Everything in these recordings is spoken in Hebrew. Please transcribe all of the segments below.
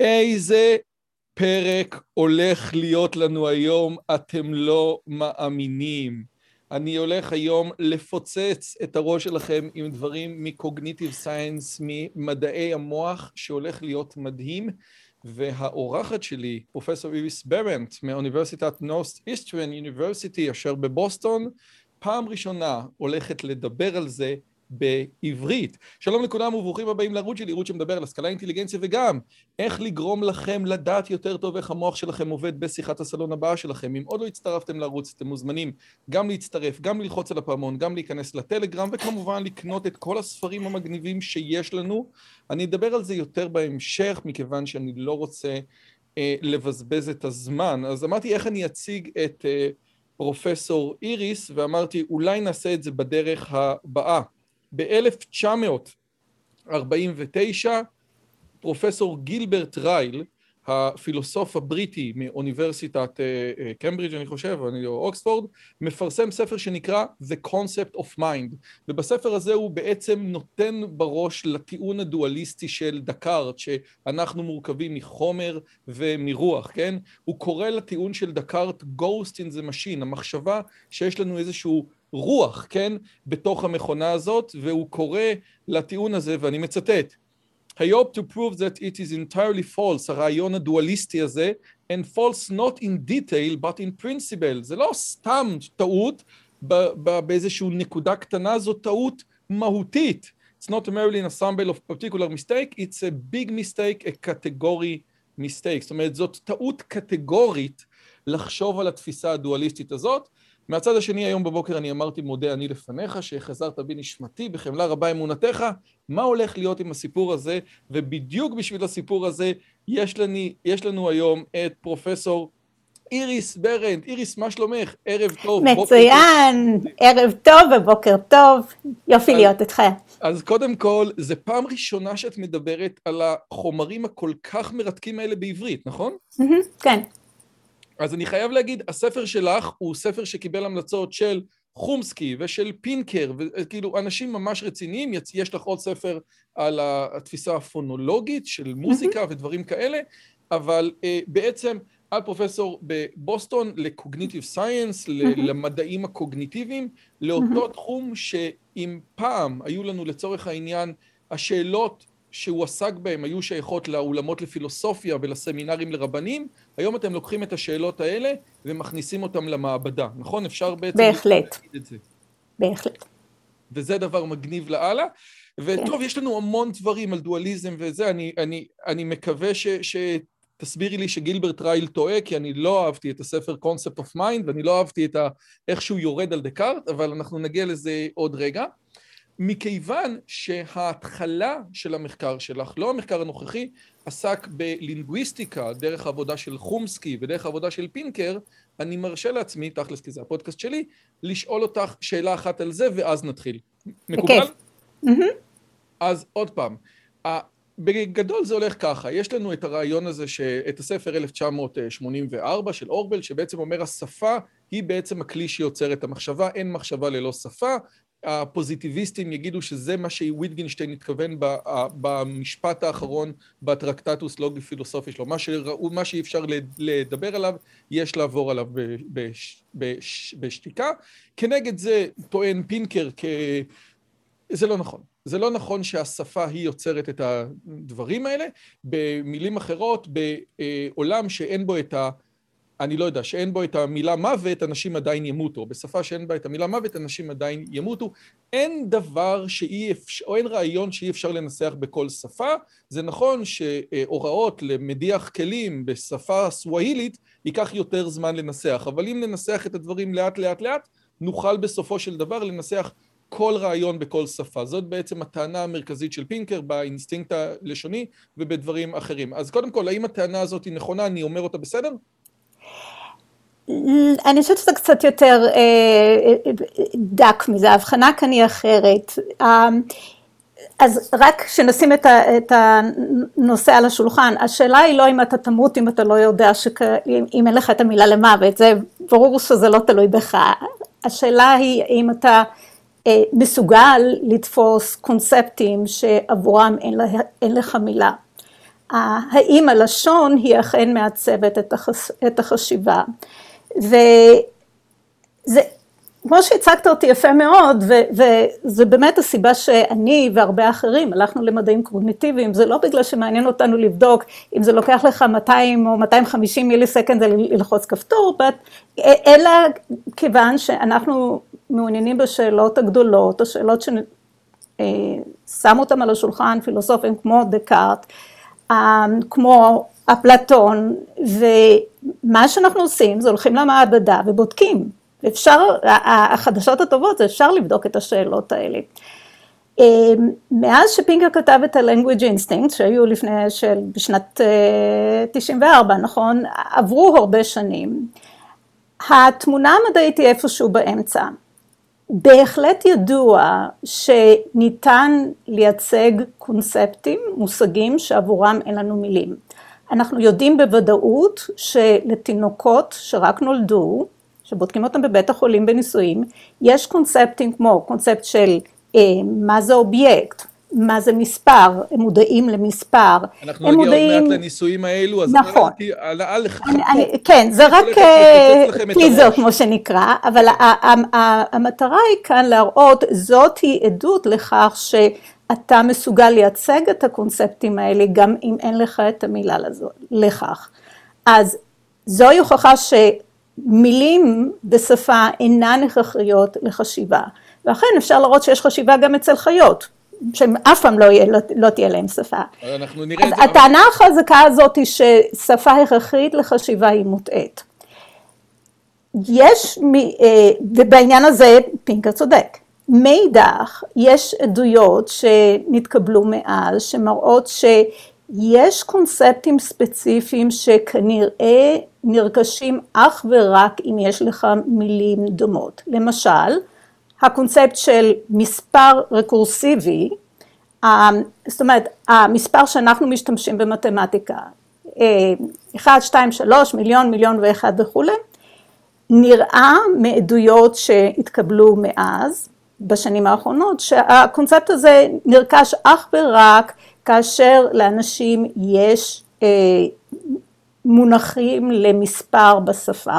איזה פרק הולך להיות לנו היום, אתם לא מאמינים. אני הולך היום לפוצץ את הראש שלכם עם דברים מקוגניטיב סיינס, ממדעי המוח, שהולך להיות מדהים. והאורחת שלי, פרופסור איריס ברנט, מאוניברסיטת נוסט איסטרן יוניברסיטי, אשר בבוסטון, פעם ראשונה הולכת לדבר על זה בעברית. שלום לכולם וברוכים הבאים לערוץ שלי, ערוץ שמדבר על השכלה, אינטליגנציה וגם איך לגרום לכם לדעת יותר טוב איך המוח שלכם עובד בשיחת הסלון הבאה שלכם. אם עוד לא הצטרפתם לערוץ, אתם מוזמנים גם להצטרף, גם ללחוץ על הפעמון, גם להיכנס לטלגרם, וכמובן לקנות את כל הספרים המגניבים שיש לנו. אני אדבר על זה יותר בהמשך, מכיוון שאני לא רוצה אה, לבזבז את הזמן. אז אמרתי איך אני אציג את אה, פרופסור איריס, ואמרתי אולי נעשה את זה בדרך הבאה. ב-1949 פרופסור גילברט רייל, הפילוסוף הבריטי מאוניברסיטת קמברידג' אני חושב, או אוקספורד, מפרסם ספר שנקרא The Concept of Mind, ובספר הזה הוא בעצם נותן בראש לטיעון הדואליסטי של דקארט, שאנחנו מורכבים מחומר ומרוח, כן? הוא קורא לטיעון של דקארט Ghost in the Machine, המחשבה שיש לנו איזשהו רוח, כן, בתוך המכונה הזאת, והוא קורא לטיעון הזה, ואני מצטט, I hope to prove that it is entirely false, הרעיון הדואליסטי הזה, and false not in detail but in principle. זה לא סתם טעות באיזושהי נקודה קטנה, זו טעות מהותית. It's not merely an ensemble of particular mistake, it's a big mistake, a category mistake. זאת אומרת, זאת טעות קטגורית לחשוב על התפיסה הדואליסטית הזאת. מהצד השני, היום בבוקר אני אמרתי מודה אני לפניך, שחזרת בי נשמתי, בחמלה רבה אמונתך, מה הולך להיות עם הסיפור הזה, ובדיוק בשביל הסיפור הזה יש, לנו, יש לנו היום את פרופסור איריס ברנד. איריס, מה שלומך? ערב טוב. מצוין, ערב טוב ובוקר טוב, יופי להיות איתך. אז קודם כל, זו פעם ראשונה שאת מדברת על החומרים הכל כך מרתקים האלה בעברית, נכון? כן. אז אני חייב להגיד, הספר שלך הוא ספר שקיבל המלצות של חומסקי ושל פינקר, וכאילו אנשים ממש רציניים, יש לך עוד ספר על התפיסה הפונולוגית של מוזיקה ודברים כאלה, אבל uh, בעצם את פרופסור בבוסטון לקוגניטיב סייאנס, למדעים הקוגניטיביים, לאותו תחום שאם פעם היו לנו לצורך העניין השאלות שהוא עסק בהם היו שייכות לאולמות לפילוסופיה ולסמינרים לרבנים, היום אתם לוקחים את השאלות האלה ומכניסים אותם למעבדה, נכון? אפשר בעצם... בהחלט. את זה. בהחלט. וזה דבר מגניב לאללה. וטוב, כן. יש לנו המון דברים על דואליזם וזה, אני, אני, אני מקווה ש, שתסבירי לי שגילברט רייל טועה, כי אני לא אהבתי את הספר Concept of Mind, ואני לא אהבתי את ה, איך שהוא יורד על דקארט, אבל אנחנו נגיע לזה עוד רגע. מכיוון שההתחלה של המחקר שלך, לא המחקר הנוכחי, עסק בלינגוויסטיקה דרך העבודה של חומסקי ודרך העבודה של פינקר, אני מרשה לעצמי, תכלס כי זה הפודקאסט שלי, לשאול אותך שאלה אחת על זה ואז נתחיל. מקובל? אז עוד פעם, בגדול זה הולך ככה, יש לנו את הרעיון הזה, את הספר 1984 של אורבל, שבעצם אומר השפה היא בעצם הכלי שיוצר את המחשבה, אין מחשבה ללא שפה, הפוזיטיביסטים יגידו שזה מה שוויטגינשטיין התכוון במשפט האחרון בטרקטטוס לוגי פילוסופי שלו, מה, שראו, מה שאי אפשר לדבר עליו, יש לעבור עליו בש, בש, בשתיקה. כנגד זה טוען פינקר כ... זה לא נכון. זה לא נכון שהשפה היא יוצרת את הדברים האלה. במילים אחרות, בעולם שאין בו את ה... אני לא יודע, שאין בו את המילה מוות, אנשים עדיין ימותו. בשפה שאין בה את המילה מוות, אנשים עדיין ימותו. אין דבר שאי אפשר, או אין רעיון שאי אפשר לנסח בכל שפה. זה נכון שהוראות למדיח כלים בשפה סווהילית ייקח יותר זמן לנסח, אבל אם ננסח את הדברים לאט לאט לאט, נוכל בסופו של דבר לנסח כל רעיון בכל שפה. זאת בעצם הטענה המרכזית של פינקר באינסטינקט הלשוני ובדברים אחרים. אז קודם כל, האם הטענה הזאת היא נכונה? אני אומר אותה בסדר? אני חושבת שזה קצת יותר אה, דק מזה, ההבחנה כאן היא אחרת. אה, אז רק שנשים את, את הנושא על השולחן, השאלה היא לא אם אתה תמות אם אתה לא יודע, שכ... אם אין לך את המילה למוות, זה ברור שזה לא תלוי בך. השאלה היא אם אתה אה, מסוגל לתפוס קונספטים שעבורם אין, לה, אין לך מילה. האם הלשון היא אכן מעצבת את החשיבה. וזה, כמו שהצגת אותי יפה מאוד, וזה באמת הסיבה שאני והרבה אחרים הלכנו למדעים קוגניטיביים, זה לא בגלל שמעניין אותנו לבדוק אם זה לוקח לך 200 או 250 מילי סקנד ללחוץ כפתור, אלא כיוון שאנחנו מעוניינים בשאלות הגדולות, השאלות ששמו אותם על השולחן פילוסופים כמו דקארט, אה, כמו אפלטון, ומה שאנחנו עושים זה הולכים למעבדה ובודקים. אפשר, החדשות הטובות זה אפשר לבדוק את השאלות האלה. אה, מאז שפינקר כתב את ה-language instinct, שהיו לפני, של, בשנת 94, אה, נכון? עברו הרבה שנים. התמונה המדעית היא איפשהו באמצע. בהחלט ידוע שניתן לייצג קונספטים, מושגים שעבורם אין לנו מילים. אנחנו יודעים בוודאות שלתינוקות שרק נולדו, שבודקים אותם בבית החולים בניסויים, יש קונספטים כמו קונספט של אה, מה זה אובייקט, מה זה מספר, הם מודעים למספר, אנחנו נגיע מודעים... עוד מעט לניסויים האלו, אז נכון. על אני, אני, כן, זה רק טיזר אה, כמו שנקרא, אבל המטרה היא כאן להראות, זאת היא עדות לכך שאתה מסוגל לייצג את הקונספטים האלה גם אם אין לך את המילה לכך. אז זוהי הוכחה שמילים בשפה אינן הכרחיות לחשיבה, ואכן אפשר לראות שיש חשיבה גם אצל חיות. שהם אף פעם לא, יהיה, לא, לא תהיה להם שפה. אנחנו נראה אז הטענה החזקה הזאת היא ששפה הכרחית לחשיבה היא מוטעית. יש, אה, ובעניין הזה פינקר צודק. מאידך, יש עדויות שנתקבלו מאז שמראות שיש קונספטים ספציפיים שכנראה נרכשים אך ורק אם יש לך מילים דומות. למשל, הקונספט של מספר רקורסיבי, זאת אומרת המספר שאנחנו משתמשים במתמטיקה, 1, 2, 3, מיליון, מיליון ואחד וכולי, נראה מעדויות שהתקבלו מאז, בשנים האחרונות, שהקונספט הזה נרכש אך ורק כאשר לאנשים יש אה, מונחים למספר בשפה.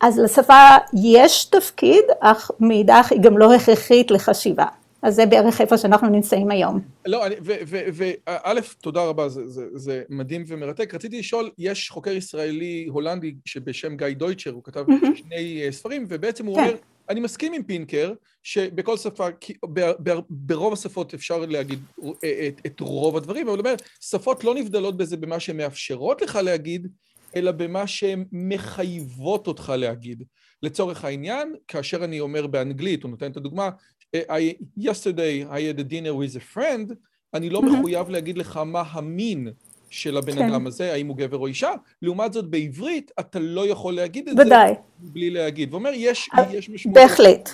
אז לשפה יש תפקיד, אך מאידך היא גם לא הכרחית לחשיבה. אז זה בערך איפה שאנחנו נמצאים היום. לא, וא', תודה רבה, זה, זה, זה מדהים ומרתק. רציתי לשאול, יש חוקר ישראלי הולנדי שבשם גיא דויטשר, הוא כתב. שני uh, ספרים, ובעצם הוא כן. אומר, אני מסכים עם פינקר, שבכל שפה, בר, בר, ברוב השפות אפשר להגיד אה, את, את רוב הדברים, אבל הוא אומר, שפות לא נבדלות בזה במה שהן מאפשרות לך להגיד, אלא במה שהן מחייבות אותך להגיד. לצורך העניין, כאשר אני אומר באנגלית, הוא נותן את הדוגמה, I, yesterday I had a dinner with a friend, אני לא מחויב להגיד לך מה המין של הבן כן. אדם הזה, האם הוא גבר או אישה, לעומת זאת בעברית אתה לא יכול להגיד את ודאי. זה בלי להגיד. ואומר, יש, יש משמעות. בהחלט.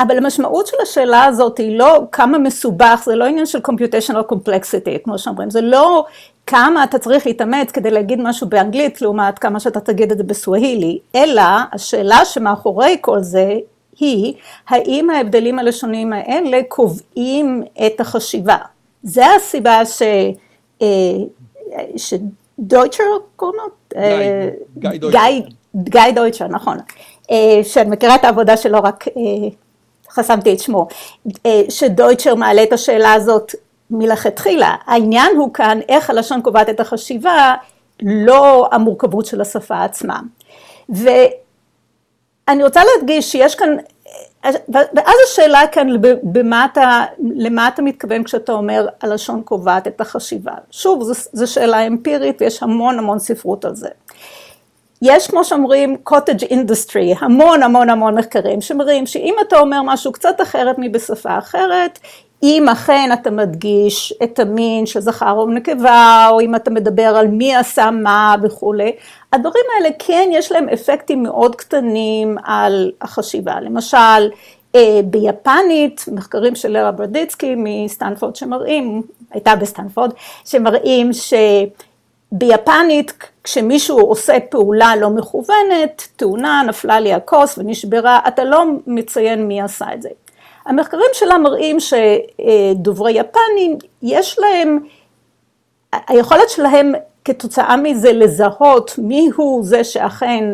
אבל המשמעות של השאלה הזאת היא לא כמה מסובך, זה לא עניין של computational complexity, כמו שאומרים, זה לא כמה אתה צריך להתאמץ כדי להגיד משהו באנגלית לעומת כמה שאתה תגיד את זה בסווהילי, אלא השאלה שמאחורי כל זה היא, האם ההבדלים הלשוניים האלה קובעים את החשיבה. זה הסיבה ש... אה, שדויטשר קוראים לו? גיא דויטשר, נכון. אה, שאני מכירה את העבודה שלו, רק אה, חסמתי את שמו. שדויטשר מעלה את השאלה הזאת מלכתחילה. העניין הוא כאן איך הלשון קובעת את החשיבה, לא המורכבות של השפה עצמה. ואני רוצה להדגיש שיש כאן, ואז השאלה כאן במה אתה, למה אתה מתכוון כשאתה אומר הלשון קובעת את החשיבה. שוב, זו שאלה אמפירית ויש המון המון ספרות על זה. יש כמו שאומרים cottage industry, המון המון המון מחקרים שמראים שאם אתה אומר משהו קצת אחרת מבשפה אחרת, אם אכן אתה מדגיש את המין של זכר או נקבה, או אם אתה מדבר על מי עשה מה וכולי, הדברים האלה כן יש להם אפקטים מאוד קטנים על החשיבה. למשל, אה, ביפנית, מחקרים של לרה בורודיצקי מסטנפורד שמראים, הייתה בסטנפורד, שמראים שביפנית כשמישהו עושה פעולה לא מכוונת, תאונה, נפלה לי הכוס ונשברה, אתה לא מציין מי עשה את זה. המחקרים שלה מראים שדוברי יפנים, יש להם היכולת שלהם כתוצאה מזה לזהות מי הוא זה שאכן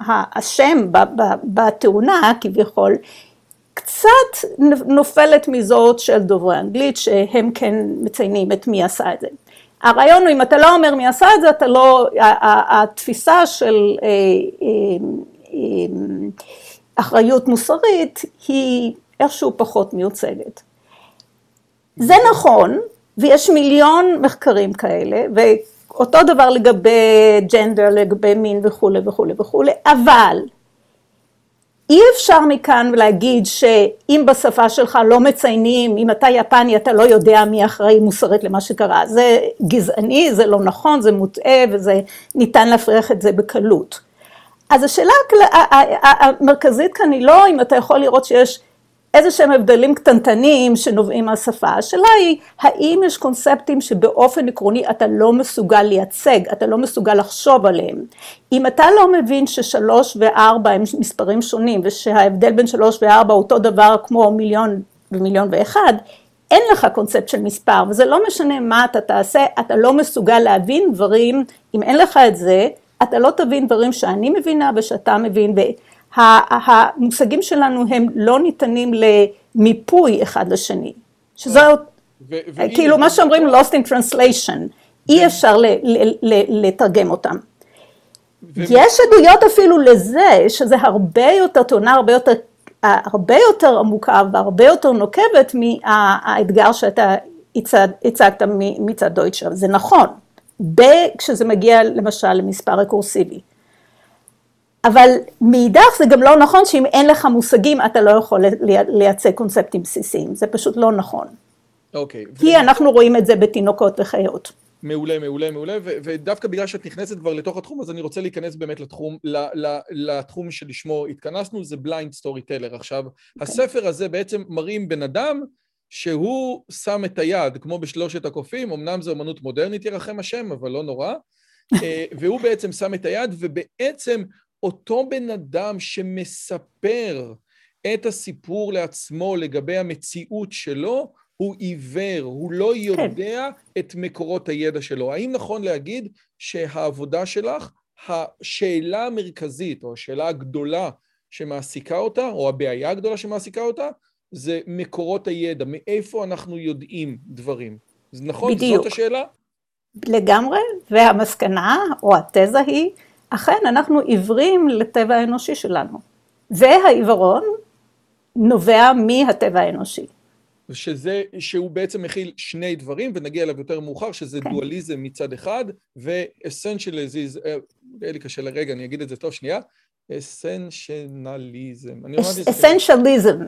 האשם בתאונה כביכול, קצת נופלת מזאת של דוברי אנגלית שהם כן מציינים את מי עשה את זה. הרעיון הוא אם אתה לא אומר מי עשה את זה, אתה לא, התפיסה של אה, אה, אה, אחריות מוסרית היא איכשהו פחות מיוצגת. זה נכון, ויש מיליון מחקרים כאלה, ואותו דבר לגבי ג'נדר, לגבי מין וכולי וכולי וכולי, אבל אי אפשר מכאן להגיד שאם בשפה שלך לא מציינים, אם אתה יפני אתה לא יודע מי אחראי מוסרית למה שקרה, זה גזעני, זה לא נכון, זה מוטעה וזה ניתן להפריח את זה בקלות. אז השאלה המרכזית כאן היא לא אם אתה יכול לראות שיש איזה שהם הבדלים קטנטנים שנובעים מהשפה. השאלה היא, האם יש קונספטים שבאופן עקרוני אתה לא מסוגל לייצג, אתה לא מסוגל לחשוב עליהם. אם אתה לא מבין ששלוש וארבע הם מספרים שונים, ושההבדל בין שלוש וארבע אותו דבר כמו מיליון ומיליון ואחד, אין לך קונספט של מספר, וזה לא משנה מה אתה תעשה, אתה לא מסוגל להבין דברים, אם אין לך את זה, אתה לא תבין דברים שאני מבינה ושאתה מבין. המושגים שלנו הם לא ניתנים למיפוי אחד לשני, שזו כאילו מה שאומרים lost in translation, אי אפשר לתרגם אותם. יש עדויות אפילו לזה שזה הרבה יותר, תאונה הרבה יותר, הרבה יותר עמוקה והרבה יותר נוקבת מהאתגר שאתה הצגת מצד דויטשר, זה נכון, כשזה מגיע למשל למספר רקורסיבי. אבל מאידך זה גם לא נכון שאם אין לך מושגים אתה לא יכול לייצג קונספטים בסיסיים, זה פשוט לא נכון. אוקיי. Okay. כי ו... אנחנו רואים את זה בתינוקות וחיות. מעולה, מעולה, מעולה, ו- ודווקא בגלל שאת נכנסת כבר לתוך התחום, אז אני רוצה להיכנס באמת לתחום, לתחום שלשמו התכנסנו, זה Blind Storyteller. עכשיו, okay. הספר הזה בעצם מראים בן אדם שהוא שם את היד, כמו בשלושת הקופים, אמנם זו אמנות מודרנית ירחם השם, אבל לא נורא, אה, והוא בעצם שם את היד, ובעצם אותו בן אדם שמספר את הסיפור לעצמו לגבי המציאות שלו, הוא עיוור, הוא לא כן. יודע כן. את מקורות הידע שלו. האם נכון להגיד שהעבודה שלך, השאלה המרכזית, או השאלה הגדולה שמעסיקה אותה, או הבעיה הגדולה שמעסיקה אותה, זה מקורות הידע, מאיפה אנחנו יודעים דברים. נכון? בדיוק. זאת השאלה? לגמרי, והמסקנה, או התזה היא, אכן אנחנו עיוורים לטבע האנושי שלנו, והעיוורון נובע מהטבע האנושי. שזה, שהוא בעצם מכיל שני דברים, ונגיע אליו יותר מאוחר, שזה כן. דואליזם מצד אחד, ואסנשליזם, אה, יהיה לי קשה לרגע, אני אגיד את זה טוב, שנייה, אסנשנליזם. אסנשליזם.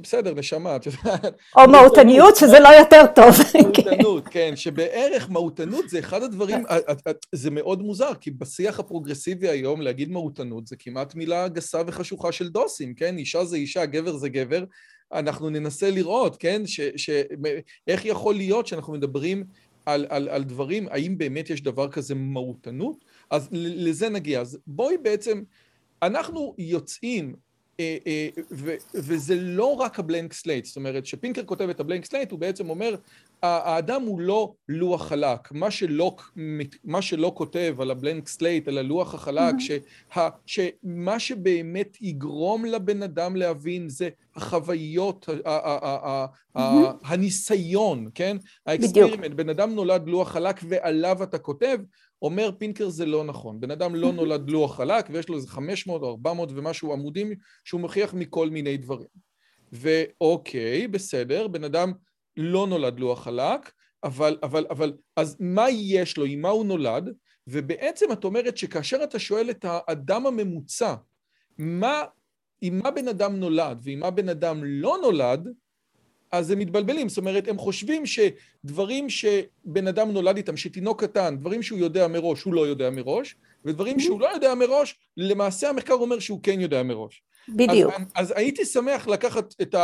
בסדר, נשמה, את יודעת. או מהותניות, שזה לא יותר טוב. מהותנות, כן, שבערך מהותנות זה אחד הדברים, זה מאוד מוזר, כי בשיח הפרוגרסיבי היום להגיד מהותנות זה כמעט מילה גסה וחשוכה של דוסים, כן? אישה זה אישה, גבר זה גבר. אנחנו ננסה לראות, כן? איך יכול להיות שאנחנו מדברים על, על, על דברים, האם באמת יש דבר כזה מהותנות? אז לזה נגיע. אז בואי בעצם... אנחנו יוצאים, אה, אה, וזה לא רק ה Blank Slate, זאת אומרת, כשפינקר כותב את ה Blank Slate, הוא בעצם אומר, האדם הוא לא לוח חלק, מה שלא, מה שלא כותב על ה Blank Slate, על הלוח החלק, mm-hmm. שה, שמה שבאמת יגרום לבן אדם להבין זה החוויות, mm-hmm. הניסיון, כן? ה experiment, בן אדם נולד לוח חלק ועליו אתה כותב, אומר פינקר זה לא נכון, בן אדם לא נולד לוח חלק ויש לו איזה 500 או 400 ומשהו עמודים שהוא מוכיח מכל מיני דברים. ואוקיי, בסדר, בן אדם לא נולד לוח חלק, אבל, אבל, אבל, אז מה יש לו, עם מה הוא נולד? ובעצם את אומרת שכאשר אתה שואל את האדם הממוצע, מה, עם מה בן אדם נולד ועם מה בן אדם לא נולד, אז הם מתבלבלים, זאת אומרת, הם חושבים שדברים שבן אדם נולד איתם, שתינוק קטן, דברים שהוא יודע מראש, הוא לא יודע מראש, ודברים שהוא לא יודע מראש, למעשה המחקר אומר שהוא כן יודע מראש. בדיוק. אז, אז הייתי שמח לקחת את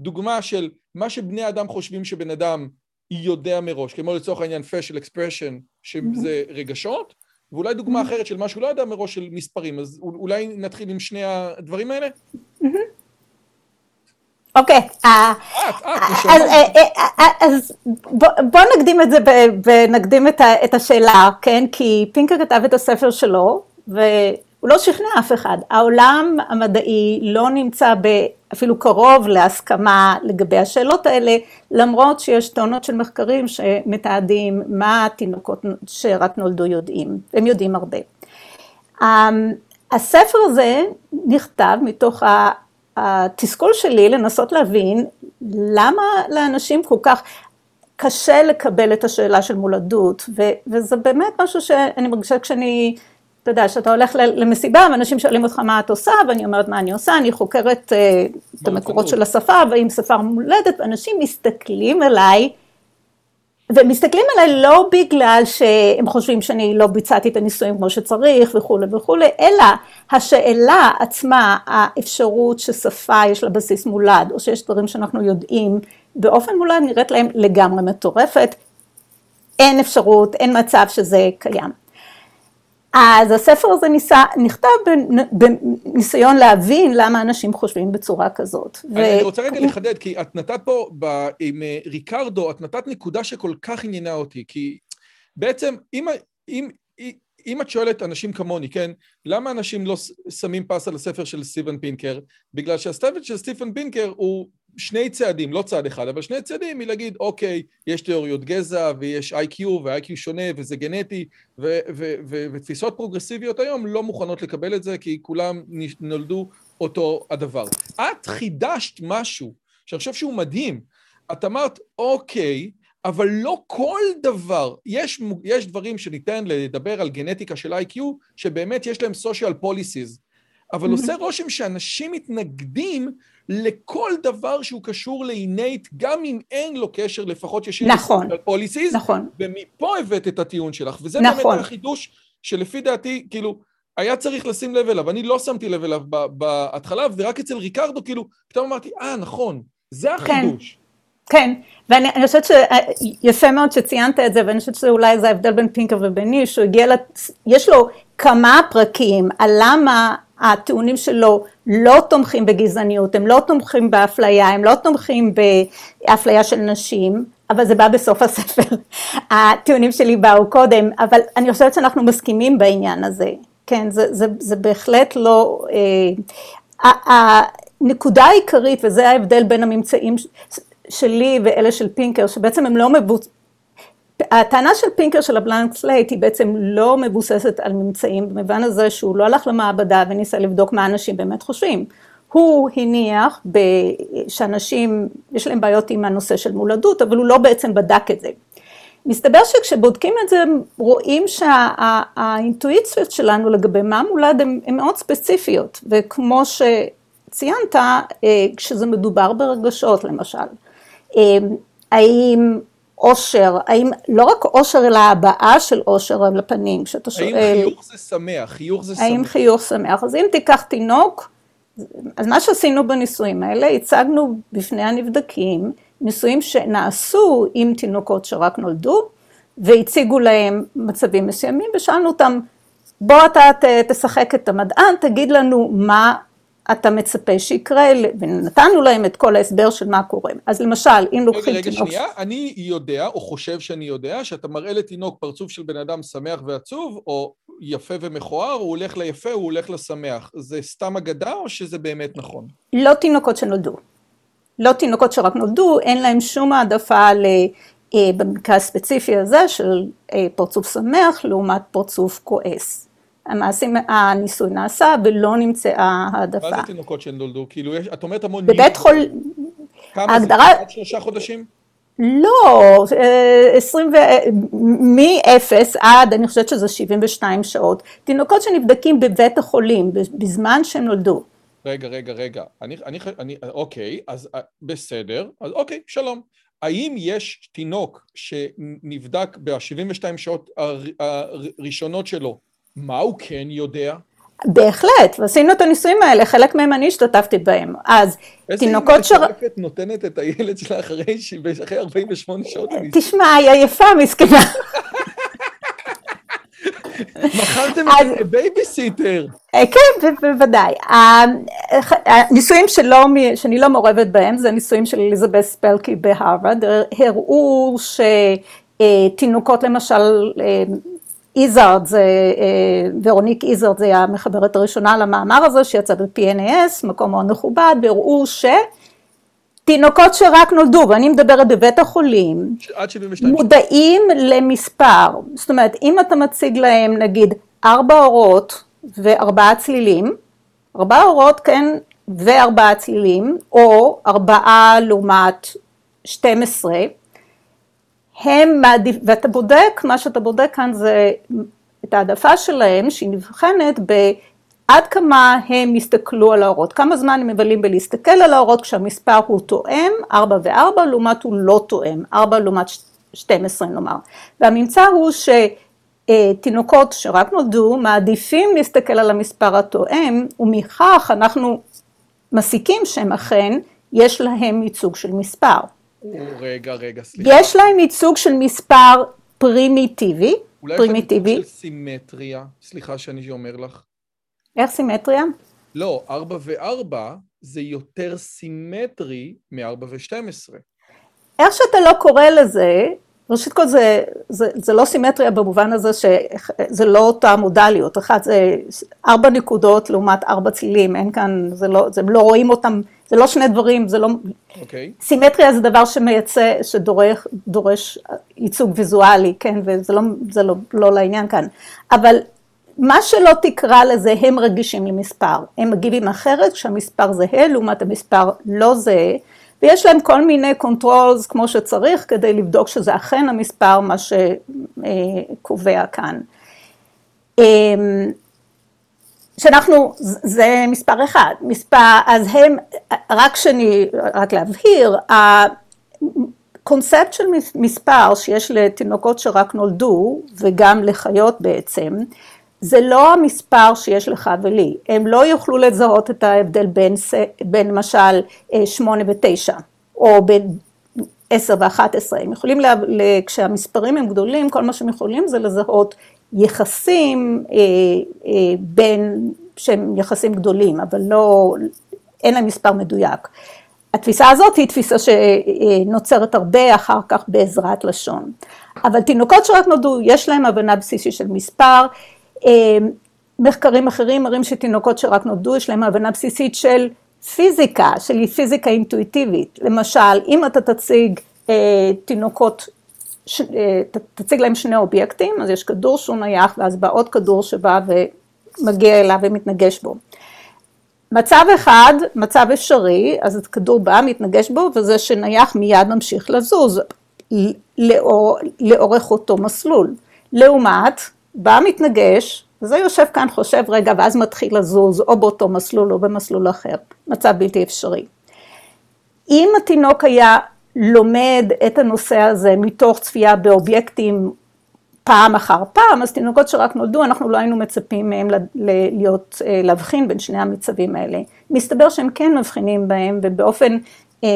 הדוגמה של מה שבני אדם חושבים שבן אדם יודע מראש, כמו לצורך העניין facial expression, שזה רגשות, ואולי דוגמה אחרת של מה שהוא לא יודע מראש של מספרים, אז אולי נתחיל עם שני הדברים האלה? אוקיי. את, נשמה. אז בוא נקדים את זה ונקדים את השאלה, כן? כי פינקר כתב את הספר שלו, והוא לא שכנע אף אחד. העולם המדעי לא נמצא אפילו קרוב להסכמה לגבי השאלות האלה, למרות שיש טונות של מחקרים שמתעדים מה התינוקות שרק נולדו יודעים, הם יודעים הרבה. הספר הזה נכתב מתוך התסכול שלי לנסות להבין למה לאנשים כל כך קשה לקבל את השאלה של מולדות, וזה באמת משהו שאני מרגישה כשאני, אתה יודע, כשאתה הולך למסיבה ואנשים שואלים אותך מה את עושה, ואני אומרת מה אני עושה, אני חוקרת את המקורות של השפה, והאם שפה מולדת, ואנשים מסתכלים עליי, ומסתכלים עליי לא בגלל שהם חושבים שאני לא ביצעתי את הניסויים כמו שצריך וכולי וכולי, אלא השאלה עצמה, האפשרות ששפה יש לה בסיס מולד, או שיש דברים שאנחנו יודעים באופן מולד נראית להם לגמרי מטורפת, אין אפשרות, אין מצב שזה קיים. אז הספר הזה ניסה, נכתב בניסיון להבין למה אנשים חושבים בצורה כזאת. אני רוצה רגע לחדד, כי את נתת פה עם ריקרדו, את נתת נקודה שכל כך עניינה אותי, כי בעצם אם, אם, אם את שואלת אנשים כמוני, כן, למה אנשים לא שמים פס על הספר של סטיבן פינקר? בגלל שהספר של סטיבן פינקר הוא שני צעדים, לא צעד אחד, אבל שני צעדים מלהגיד, אוקיי, יש תיאוריות גזע ויש איי-קיו ואיי-קיו שונה וזה גנטי ותפיסות פרוגרסיביות היום לא מוכנות לקבל את זה כי כולם נולדו אותו הדבר. את חידשת משהו שאני חושב שהוא מדהים. את אמרת, אוקיי, אבל לא כל דבר, יש, יש דברים שניתן לדבר על גנטיקה של איי-קיו שבאמת יש להם social policies, אבל עושה רושם שאנשים מתנגדים לכל דבר שהוא קשור לאינייט, גם אם אין לו קשר לפחות ישיר נכון, לפוליסיס, נכון. ומפה הבאת את הטיעון שלך, וזה נכון. באמת החידוש שלפי דעתי, כאילו, היה צריך לשים לב אליו, אני לא שמתי לב אליו בהתחלה, ורק אצל ריקרדו, כאילו, פתאום אמרתי, אה, נכון, זה החידוש. כן, כן, ואני חושבת שיפה מאוד שציינת את זה, ואני חושבת שאולי זה ההבדל בין פינקר ובני, שהוא הגיע, לת... יש לו כמה פרקים על למה הטיעונים שלו לא תומכים בגזעניות, הם לא תומכים באפליה, הם לא תומכים באפליה של נשים, אבל זה בא בסוף הספר. הטיעונים שלי באו קודם, אבל אני חושבת שאנחנו מסכימים בעניין הזה. כן, זה, זה, זה בהחלט לא... אה, הנקודה העיקרית, וזה ההבדל בין הממצאים שלי ואלה של פינקר, שבעצם הם לא מבוצעים, הטענה של פינקר של ה Blank Slate היא בעצם לא מבוססת על ממצאים במובן הזה שהוא לא הלך למעבדה וניסה לבדוק מה אנשים באמת חושבים. הוא הניח שאנשים יש להם בעיות עם הנושא של מולדות אבל הוא לא בעצם בדק את זה. מסתבר שכשבודקים את זה רואים שהאינטואיציות שלנו לגבי מה מולד הן מאוד ספציפיות וכמו שציינת כשזה מדובר ברגשות למשל האם אושר, האם לא רק אושר אלא הבעה של אושר על הפנים, כשאתה שואל... האם חיוך זה שמח, חיוך זה שמח. האם חיוך שמח, אז אם תיקח תינוק, אז מה שעשינו בניסויים האלה, הצגנו בפני הנבדקים ניסויים שנעשו עם תינוקות שרק נולדו, והציגו להם מצבים מסוימים, ושאלנו אותם, בוא אתה תשחק את המדען, תגיד לנו מה אתה מצפה שיקרה, ונתנו להם את כל ההסבר של מה קורה. אז למשל, אם לוקחים תינוק... רגע, רגע, שנייה, אני יודע, או חושב שאני יודע, שאתה מראה לתינוק פרצוף של בן אדם שמח ועצוב, או יפה ומכוער, הוא הולך ליפה, הוא הולך לשמח. זה סתם אגדה, או שזה באמת נכון? לא תינוקות שנולדו. לא תינוקות שרק נולדו, אין להם שום העדפה ל... אה, במקרה הספציפי הזה של אה, פרצוף שמח לעומת פרצוף כועס. המעשים, הניסוי נעשה ולא נמצאה העדפה. מה זה תינוקות שנולדו? כאילו, יש, את אומרת המון... בבית חול... כמה ההגדרה... זה? עד שלושה חודשים? לא, עשרים ו... מ-0 עד, אני חושבת שזה 72 שעות. תינוקות שנבדקים בבית החולים, בזמן שהם נולדו. רגע, רגע, רגע. אני, אני, אני, אוקיי, אז בסדר. אז אוקיי, שלום. האם יש תינוק שנבדק ב-72 שעות הראשונות שלו מה הוא כן יודע? בהחלט, ועשינו את הניסויים האלה, חלק מהם אני השתתפתי בהם. אז תינוקות ש... איזה אימא מטורפת נותנת את הילד שלה אחרי, אחרי 48 שעות? תשמע, היא עייפה, מסכנה. מכרתם את זה כבייביסיטר. כן, בוודאי. הניסויים שאני לא מעורבת בהם, זה ניסויים של אליזבת ספלקי בהרווארד, הראו שתינוקות למשל, איזארד, ורוניק איזארד, זה המחברת הראשונה למאמר הזה, שיצא ב-PNAS, מקום מאוד מכובד, והראו ש... תינוקות שרק נולדו, ואני מדברת בבית החולים, מודעים למספר, זאת אומרת אם אתה מציג להם נגיד ארבע אורות וארבעה צלילים, ארבעה אורות כן וארבעה צלילים, או ארבעה לעומת 12, הם מעדיף, ואתה בודק, מה שאתה בודק כאן זה את העדפה שלהם שהיא נבחנת ב... עד כמה הם יסתכלו על האורות, כמה זמן הם מבלים בלהסתכל על האורות כשהמספר הוא תואם, 4 ו-4 לעומת הוא לא תואם, 4 לעומת 12 נאמר. והממצא הוא שתינוקות שרק נולדו מעדיפים להסתכל על המספר התואם ומכך אנחנו מסיקים שהם אכן יש להם ייצוג של מספר. רגע, רגע, סליחה. יש להם ייצוג של מספר פרימיטיבי, פרימיטיבי. אולי יש להם ייצוג של סימטריה, סליחה שאני אומר לך. איך סימטריה? לא, 4 ו-4 זה יותר סימטרי מ-4 ו-12. איך שאתה לא קורא לזה, ראשית כל זה, זה, זה לא סימטריה במובן הזה שזה לא אותה מודליות, אחת זה ארבע נקודות לעומת ארבע צלילים, אין כאן, זה לא, זה לא רואים אותם, זה לא שני דברים, זה לא, okay. אוקיי. סימטריה זה דבר שמייצא, שדורש ייצוג ויזואלי, כן, וזה לא, זה לא, לא לעניין כאן, אבל מה שלא תקרא לזה, הם רגישים למספר. הם מגיבים אחרת כשהמספר זהה לעומת המספר לא זהה, ויש להם כל מיני controls כמו שצריך כדי לבדוק שזה אכן המספר, מה שקובע כאן. שאנחנו, זה מספר אחד, מספר, אז הם, רק שאני, רק להבהיר, הקונספט של מספר שיש לתינוקות שרק נולדו, וגם לחיות בעצם, זה לא המספר שיש לך ולי, הם לא יוכלו לזהות את ההבדל בין, בין למשל אה, שמונה ותשע, או בין עשר ואחת עשרה, הם יכולים, לה, כשהמספרים הם גדולים, כל מה שהם יכולים זה לזהות יחסים אה, אה, בין, שהם יחסים גדולים, אבל לא, אין להם מספר מדויק. התפיסה הזאת היא תפיסה שנוצרת הרבה אחר כך בעזרת לשון. אבל תינוקות שרק נולדו, יש להם הבנה בסיסית של מספר, אה, מחקרים אחרים מראים שתינוקות שרק נולדו יש להם הבנה בסיסית של פיזיקה, של פיזיקה אינטואיטיבית. למשל, אם אתה תציג תינוקות, תציג להם שני אובייקטים, אז יש כדור שהוא נייח ואז בא עוד כדור שבא ומגיע אליו ומתנגש בו. מצב אחד, מצב אפשרי, אז הכדור בא, מתנגש בו, וזה שנייח מיד ממשיך לזוז לאור, לאורך אותו מסלול. לעומת בא מתנגש, זה יושב כאן, חושב רגע, ואז מתחיל לזוז או באותו מסלול או במסלול אחר, מצב בלתי אפשרי. אם התינוק היה לומד את הנושא הזה מתוך צפייה באובייקטים פעם אחר פעם, אז תינוקות שרק נולדו, אנחנו לא היינו מצפים מהם להיות, אה, להבחין בין שני המצבים האלה. מסתבר שהם כן מבחינים בהם, ובאופן אה,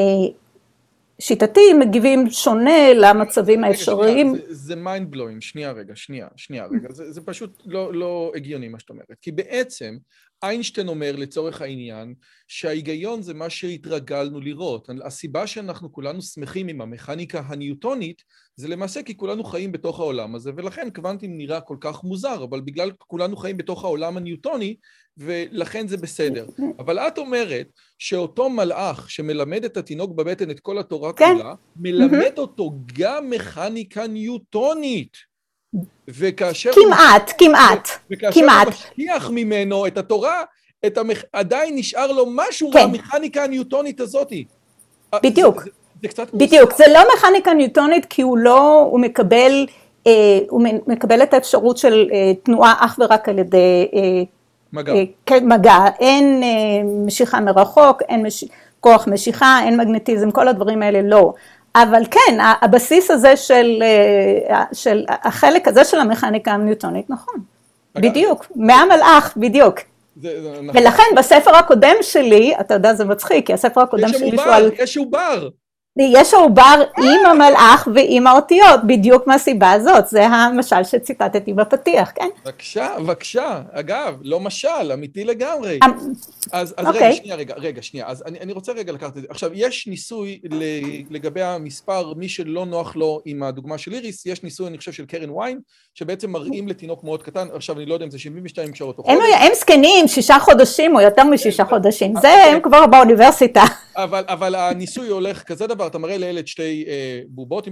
שיטתי מגיבים שונה למצבים האפשריים. זה, זה mind blowing, שנייה רגע, שנייה, שנייה רגע, זה, זה פשוט לא, לא הגיוני מה שאת אומרת, כי בעצם איינשטיין אומר לצורך העניין שההיגיון זה מה שהתרגלנו לראות. הסיבה שאנחנו כולנו שמחים עם המכניקה הניוטונית זה למעשה כי כולנו חיים בתוך העולם הזה ולכן קוונטים נראה כל כך מוזר, אבל בגלל כולנו חיים בתוך העולם הניוטוני ולכן זה בסדר. אבל את אומרת שאותו מלאך שמלמד את התינוק בבטן את כל התורה כן. כולה, מלמד אותו גם מכניקה ניוטונית. וכאשר כמעט, הוא... כמעט, וכאשר כמעט. הוא משכיח ממנו את התורה, את המכ... עדיין נשאר לו משהו כן. מהמכניקה הניוטונית הזאת. בדיוק. זה, זה קצת בדיוק, זה לא מכניקה ניוטונית כי הוא לא, הוא מקבל, אה, הוא מקבל את האפשרות של אה, תנועה אך ורק על ידי אה, מגע. אה, כן, מגע, אין אה, משיכה מרחוק, אין מש... כוח משיכה, אין מגנטיזם, כל הדברים האלה לא. אבל כן, הבסיס הזה של, אה, של החלק הזה של המכניקה הניוטונית, נכון, בדיוק, מהמלאך, בדיוק. זה, זה, נכון. ולכן בספר הקודם שלי, אתה יודע זה מצחיק, כי הספר הקודם שלי שהוא על... יש עובר, יש העובר עם המלאך ועם האותיות, בדיוק מהסיבה הזאת, זה המשל שציטטתי בפתיח, כן? בבקשה, בבקשה, אגב, לא משל, אמיתי לגמרי. אז רגע, שנייה, רגע, רגע, שנייה, אז אני רוצה רגע לקחת את זה. עכשיו, יש ניסוי לגבי המספר, מי שלא נוח לו עם הדוגמה של איריס, יש ניסוי, אני חושב, של קרן ויין, שבעצם מראים לתינוק מאוד קטן, עכשיו אני לא יודע אם זה 72 שעות או חודש. הם זקנים, שישה חודשים או יותר משישה חודשים, זה הם כבר באוניברסיטה. אבל הניסוי הולך כזה דבר, אתה מראה לילד שתי בובות,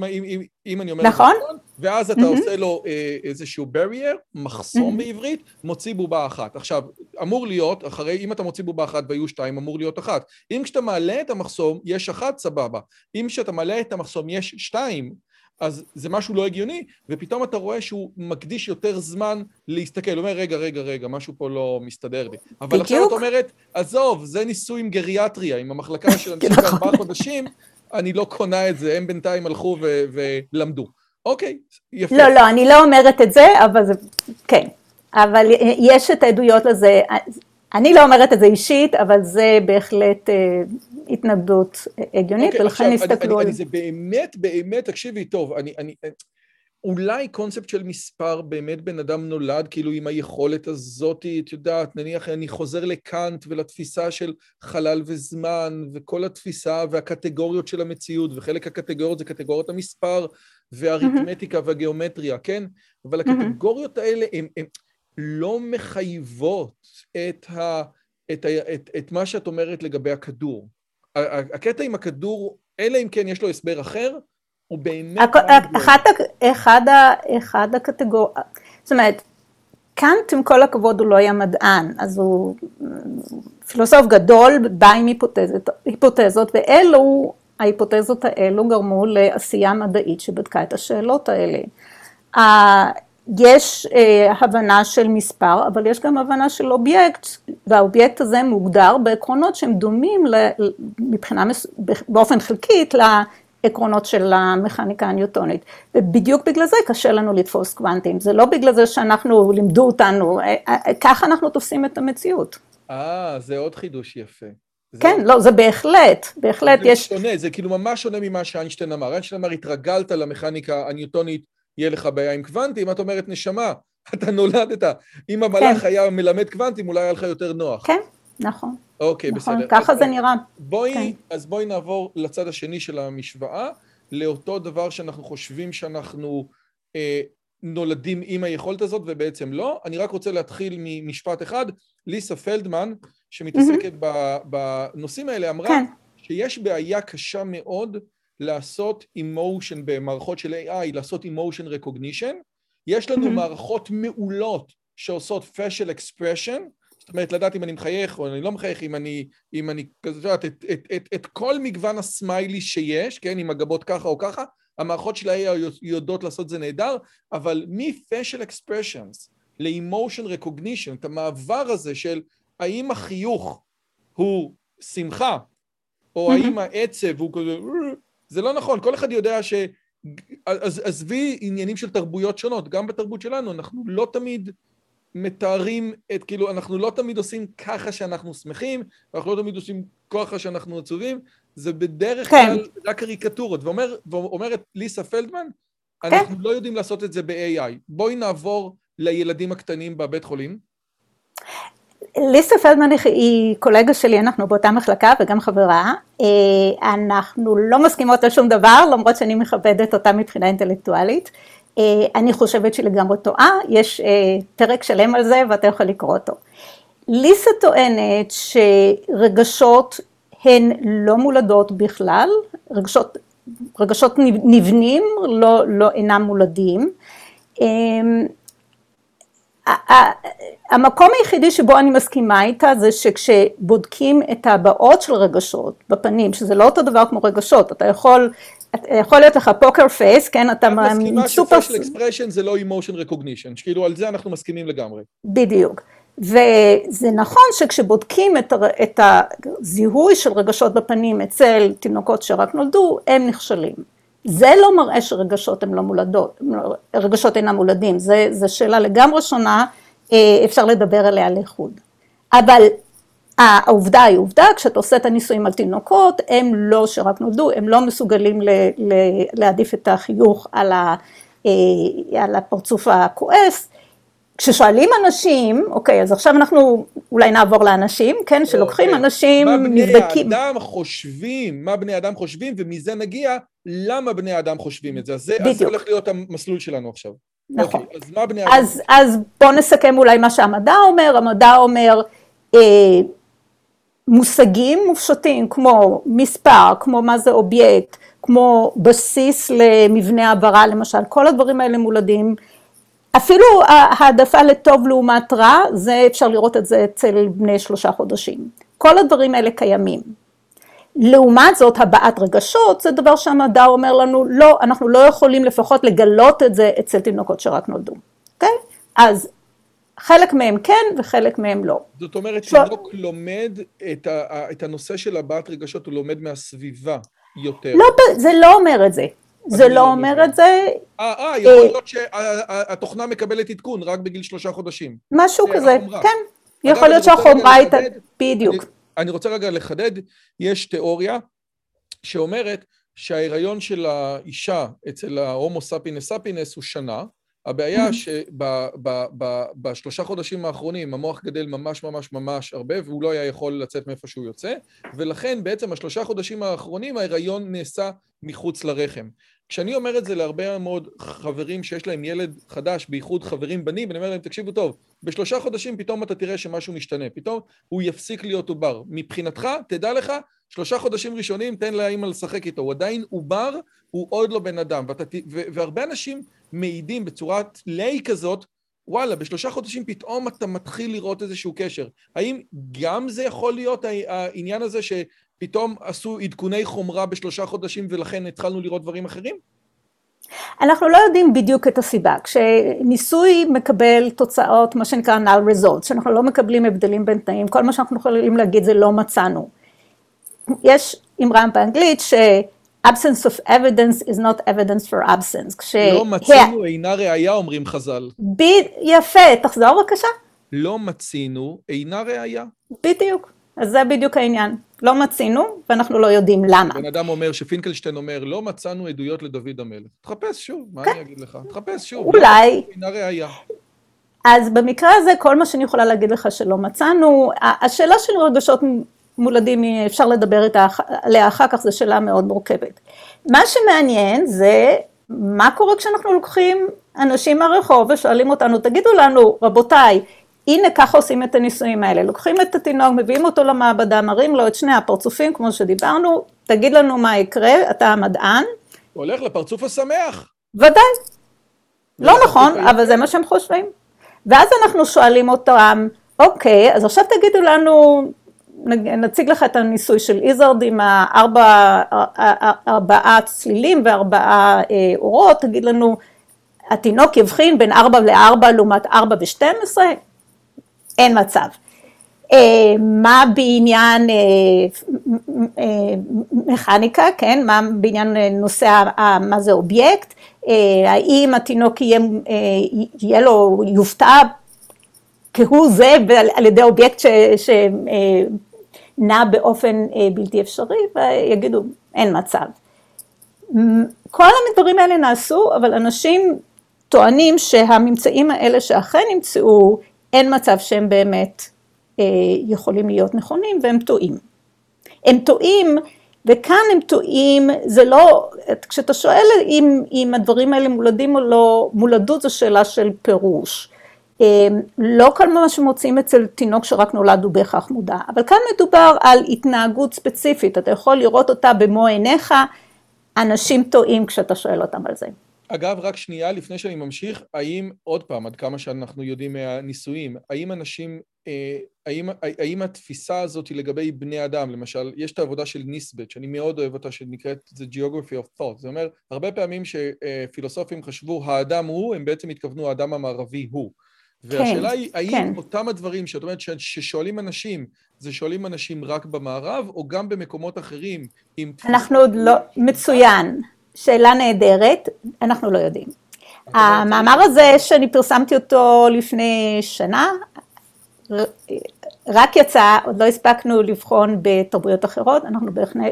אם אני אומר... נכון. ואז אתה עושה לו איזשהו barrier, מחסום בעברית, מוציא בובה אחת. עכשיו, אמור להיות, אחרי, אם אתה מוציא בובה אחת והיו שתיים, אמור להיות אחת. אם כשאתה מעלה את המחסום, יש אחת, סבבה. אם כשאתה מעלה את המחסום, יש שתיים, אז זה משהו לא הגיוני, ופתאום אתה רואה שהוא מקדיש יותר זמן להסתכל, הוא אומר, רגע, רגע, רגע, משהו פה לא מסתדר לי. אבל עכשיו את אומרת, עזוב, זה ניסוי עם גריאטריה, עם המחלקה של אנשים בארבעה חודשים, אני לא קונה את זה, הם בינתיים הלכו ולמדו. אוקיי, יפה. לא, לא, אני לא אומרת את זה, אבל זה, כן. אבל יש את העדויות לזה, אני לא אומרת את זה אישית, אבל זה בהחלט התנגדות הגיונית, okay, ולכן הסתכלו על זה. זה באמת, באמת, תקשיבי טוב, אני, אני, אולי קונספט של מספר, באמת בן אדם נולד כאילו עם היכולת הזאת, את יודעת, נניח אני חוזר לקאנט ולתפיסה של חלל וזמן, וכל התפיסה והקטגוריות של המציאות, וחלק הקטגוריות זה קטגוריות המספר, והאריתמטיקה והגיאומטריה, כן? אבל הקטגוריות האלה הן לא מחייבות את, ה, את, ה, את, את מה שאת אומרת לגבי הכדור. הקטע עם הכדור, אלא אם כן יש לו הסבר אחר, הוא באמת... אחת, אחד, אחד הקטגוריות, זאת אומרת, קאנט עם כל הכבוד הוא לא היה מדען, אז הוא פילוסוף גדול, בא עם היפותזות, היפותזות ואלו, ההיפותזות האלו גרמו לעשייה מדעית שבדקה את השאלות האלה. יש אה, הבנה של מספר, אבל יש גם הבנה של אובייקט, והאובייקט הזה מוגדר בעקרונות שהם דומים מבחינה, באופן חלקית לעקרונות של המכניקה הניוטונית. ובדיוק בגלל זה קשה לנו לתפוס קוונטים, זה לא בגלל זה שאנחנו, לימדו אותנו, אה, אה, ככה אנחנו תופסים את המציאות. אה, זה עוד חידוש יפה. כן, לא, זה בהחלט, בהחלט יש... זה שונה, זה כאילו ממש שונה ממה שאיינשטיין אמר. איינשטיין אמר, התרגלת למכניקה הניוטונית יהיה לך בעיה עם קוונטים, את אומרת, נשמה, אתה נולדת. אם המלאך כן. היה מלמד קוונטים, אולי היה לך יותר נוח. כן, נכון. אוקיי, נכון, בסדר. ככה אז, זה נראה. בואי, כן. אז בואי נעבור לצד השני של המשוואה, לאותו דבר שאנחנו חושבים שאנחנו אה, נולדים עם היכולת הזאת, ובעצם לא. אני רק רוצה להתחיל ממשפט אחד. ליסה פלדמן, שמתעסקת mm-hmm. בנושאים האלה, אמרה כן. שיש בעיה קשה מאוד לעשות אימושן במערכות של AI, לעשות אימושן recognition. יש לנו mm-hmm. מערכות מעולות שעושות facial expression, זאת אומרת, לדעת אם אני מחייך או אני לא מחייך, אם אני, אם אני, את יודעת, את, את, את, את כל מגוון הסמיילי שיש, כן, עם הגבות ככה או ככה, המערכות של ה-AI יודעות לעשות זה נהדר, אבל מ-facial expressions ל-emotion recognition, את המעבר הזה של האם החיוך הוא שמחה, או. האם העצב הוא כזה, זה לא נכון, כל אחד יודע ש... אז עזבי עניינים של תרבויות שונות, גם בתרבות שלנו אנחנו לא תמיד מתארים את, כאילו, אנחנו לא תמיד עושים ככה שאנחנו שמחים, אנחנו לא תמיד עושים ככה שאנחנו עצובים, זה בדרך כן. כלל רק קריקטורות. ואומר, ואומרת ליסה פלדמן, כן. אנחנו לא יודעים לעשות את זה ב-AI. בואי נעבור לילדים הקטנים בבית חולים. ליסה פלדמן היא קולגה שלי, אנחנו באותה מחלקה וגם חברה. אה, אנחנו לא מסכימות על שום דבר, למרות שאני מכבדת אותה מבחינה אינטלקטואלית. אה, אני חושבת שהיא לגמרי טועה, יש אה, פרק שלם על זה ואתה יכול לקרוא אותו. ליסה טוענת שרגשות הן לא מולדות בכלל, רגשות, רגשות נבנים, לא, לא אינם מולדים. המקום היחידי שבו אני מסכימה איתה זה שכשבודקים את הבעות של רגשות בפנים, שזה לא אותו דבר כמו רגשות, אתה יכול, יכול להיות לך poker face, כן, את מסכימה ש facial expression זה לא emotion recognition, כאילו על זה אנחנו מסכימים לגמרי. בדיוק. וזה נכון שכשבודקים את, את הזיהוי של רגשות בפנים אצל תינוקות שרק נולדו, הם נכשלים. זה לא מראה שרגשות הן לא מולדות, רגשות אינם מולדים, זו שאלה לגמרי שונה, אה, אפשר לדבר עליה לחוד. אבל העובדה היא עובדה, כשאתה עושה את הניסויים על תינוקות, הם לא שרק נולדו, הם לא מסוגלים להעדיף את החיוך על, ה, על הפרצוף הכועס. כששואלים אנשים, אוקיי, אז עכשיו אנחנו אולי נעבור לאנשים, כן, שלוקחים אוקיי. אנשים, נבדקים. מה בני אדם חושבים, מה בני אדם חושבים, ומזה נגיע למה בני אדם חושבים את זה. אז זה, בדיוק. אז זה הולך להיות המסלול שלנו עכשיו. נכון. אוקיי, אז מה בני אדם... אז, אז בואו נסכם אולי מה שהמדע אומר, המדע אומר, אה, מושגים מופשטים כמו מספר, כמו מה זה אובייקט, כמו בסיס למבנה העברה למשל, כל הדברים האלה מולדים. אפילו העדפה לטוב לעומת רע, זה אפשר לראות את זה אצל בני שלושה חודשים. כל הדברים האלה קיימים. לעומת זאת, הבעת רגשות זה דבר שהמדע אומר לנו, לא, אנחנו לא יכולים לפחות לגלות את זה אצל תינוקות שרק נולדו, אוקיי? Okay? אז חלק מהם כן וחלק מהם לא. זאת אומרת, תינוק לומד את, ה, את הנושא של הבעת רגשות, הוא לומד מהסביבה יותר. לא, זה לא אומר את זה. זה לא אומר את זה. אה, אה, יכול להיות שהתוכנה מקבלת עדכון רק בגיל שלושה חודשים. משהו כזה, כן. יכול להיות שהחומרה הייתה, בדיוק. אני רוצה רגע לחדד, יש תיאוריה שאומרת שההיריון של האישה אצל ההומו ספינס ספינס הוא שנה, הבעיה שבשלושה חודשים האחרונים המוח גדל ממש ממש ממש הרבה והוא לא היה יכול לצאת מאיפה שהוא יוצא ולכן בעצם השלושה חודשים האחרונים ההיריון נעשה מחוץ לרחם. כשאני אומר את זה להרבה מאוד חברים שיש להם ילד חדש, בייחוד חברים בנים, אני אומר להם, תקשיבו טוב, בשלושה חודשים פתאום אתה תראה שמשהו משתנה, פתאום הוא יפסיק להיות עובר. מבחינתך, תדע לך, שלושה חודשים ראשונים תן לאמא לשחק איתו, הוא עדיין עובר, הוא עוד לא בן אדם. ואתה, והרבה אנשים מעידים בצורת ליי כזאת, וואלה, בשלושה חודשים פתאום אתה מתחיל לראות איזשהו קשר. האם גם זה יכול להיות העניין הזה שפתאום עשו עדכוני חומרה בשלושה חודשים ולכן התחלנו לראות דברים אחרים? אנחנו לא יודעים בדיוק את הסיבה. כשניסוי מקבל תוצאות, מה שנקרא null results, שאנחנו לא מקבלים הבדלים בין תנאים, כל מה שאנחנו יכולים להגיד זה לא מצאנו. יש אמרה באנגלית ש... absence of evidence is not evidence for absence. כש... לא מצינו אינה ראייה, אומרים חז"ל. ב... יפה, תחזור בבקשה. לא מצינו אינה ראייה. בדיוק, אז זה בדיוק העניין. לא מצינו, ואנחנו לא יודעים למה. בן אדם אומר, שפינקלשטיין אומר, לא מצאנו עדויות לדוד המלך. תחפש שוב, מה כן. אני אגיד לך? תחפש שוב. אולי. אינה ראייה. אז במקרה הזה, כל מה שאני יכולה להגיד לך שלא מצאנו, השאלה של רגשות מולדים, אפשר לדבר עליה אחר כך, זו שאלה מאוד מורכבת. מה שמעניין זה מה קורה כשאנחנו לוקחים אנשים מהרחוב ושואלים אותנו, תגידו לנו, רבותיי, הנה ככה עושים את הניסויים האלה, לוקחים את התינוק, מביאים אותו למעבדה, מראים לו את שני הפרצופים, כמו שדיברנו, תגיד לנו מה יקרה, אתה המדען. הולך לפרצוף השמח. ודאי. לא נכון, אבל זה מה שהם חושבים. ואז אנחנו שואלים אותם, אוקיי, אז עכשיו תגידו לנו, נציג לך את הניסוי של איזרד עם הארבע, ארבעה צלילים וארבעה אה, אורות, תגיד לנו, התינוק יבחין בין ארבע לארבע לעומת ארבע ושתים עשרה? אין מצב. אה, מה בעניין אה, מכניקה, כן, מה בעניין נושא מה זה אובייקט, האם התינוק יהיה, יהיה לו, יופתע כהוא זה על ידי אובייקט ש, ש, נע באופן אה, בלתי אפשרי ויגידו אין מצב. כל הדברים האלה נעשו אבל אנשים טוענים שהממצאים האלה שאכן נמצאו אין מצב שהם באמת אה, יכולים להיות נכונים והם טועים. הם טועים וכאן הם טועים, זה לא, כשאתה שואל אם, אם הדברים האלה מולדים או לא, מולדות זו שאלה של פירוש. אמ, לא כל מה שמוצאים אצל תינוק שרק נולד הוא בהכרח מודע, אבל כאן מדובר על התנהגות ספציפית, אתה יכול לראות אותה במו עיניך, אנשים טועים כשאתה שואל אותם על זה. אגב, רק שנייה לפני שאני ממשיך, האם, עוד פעם, עד כמה שאנחנו יודעים מהניסויים, האם אנשים, אה, האם, האם התפיסה הזאת היא לגבי בני אדם, למשל, יש את העבודה של ניסבט, שאני מאוד אוהב אותה, שנקראת The Geography of Thought, זה אומר, הרבה פעמים שפילוסופים חשבו האדם הוא, הם בעצם התכוונו האדם המערבי הוא. והשאלה היא, האם כן. אותם הדברים שאת אומרת ששואלים אנשים, זה שואלים אנשים רק במערב, או גם במקומות אחרים? עם אנחנו עוד לא, מצוין, שאלה נהדרת, אנחנו לא יודעים. המאמר הזה שאני פרסמתי אותו לפני שנה, רק יצא, עוד לא הספקנו לבחון בתרבויות אחרות, אנחנו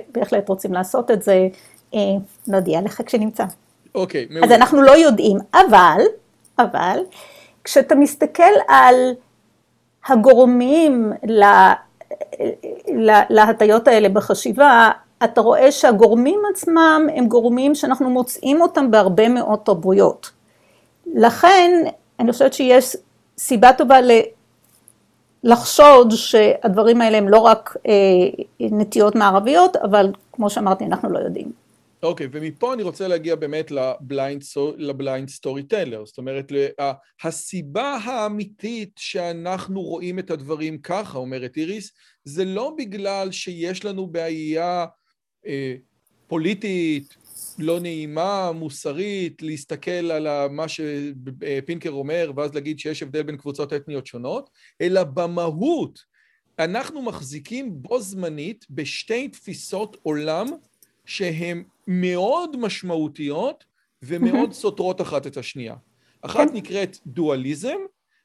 בהחלט רוצים לעשות את זה, נודיע לך כשנמצא. אוקיי, מעולה. אז אנחנו לא יודעים, אבל, אבל, כשאתה מסתכל על הגורמים לה, לה, להטיות האלה בחשיבה, אתה רואה שהגורמים עצמם הם גורמים שאנחנו מוצאים אותם בהרבה מאוד תרבויות. לכן, אני חושבת שיש סיבה טובה לחשוד שהדברים האלה הם לא רק אה, נטיות מערביות, אבל כמו שאמרתי, אנחנו לא יודעים. אוקיי, okay, ומפה אני רוצה להגיע באמת ל Blind Storyteller, זאת אומרת, הסיבה האמיתית שאנחנו רואים את הדברים ככה, אומרת איריס, זה לא בגלל שיש לנו בעיה פוליטית, לא נעימה, מוסרית, להסתכל על מה שפינקר אומר, ואז להגיד שיש הבדל בין קבוצות אתניות שונות, אלא במהות, אנחנו מחזיקים בו זמנית בשתי תפיסות עולם שהן מאוד משמעותיות ומאוד סותרות אחת את השנייה. אחת כן. נקראת דואליזם,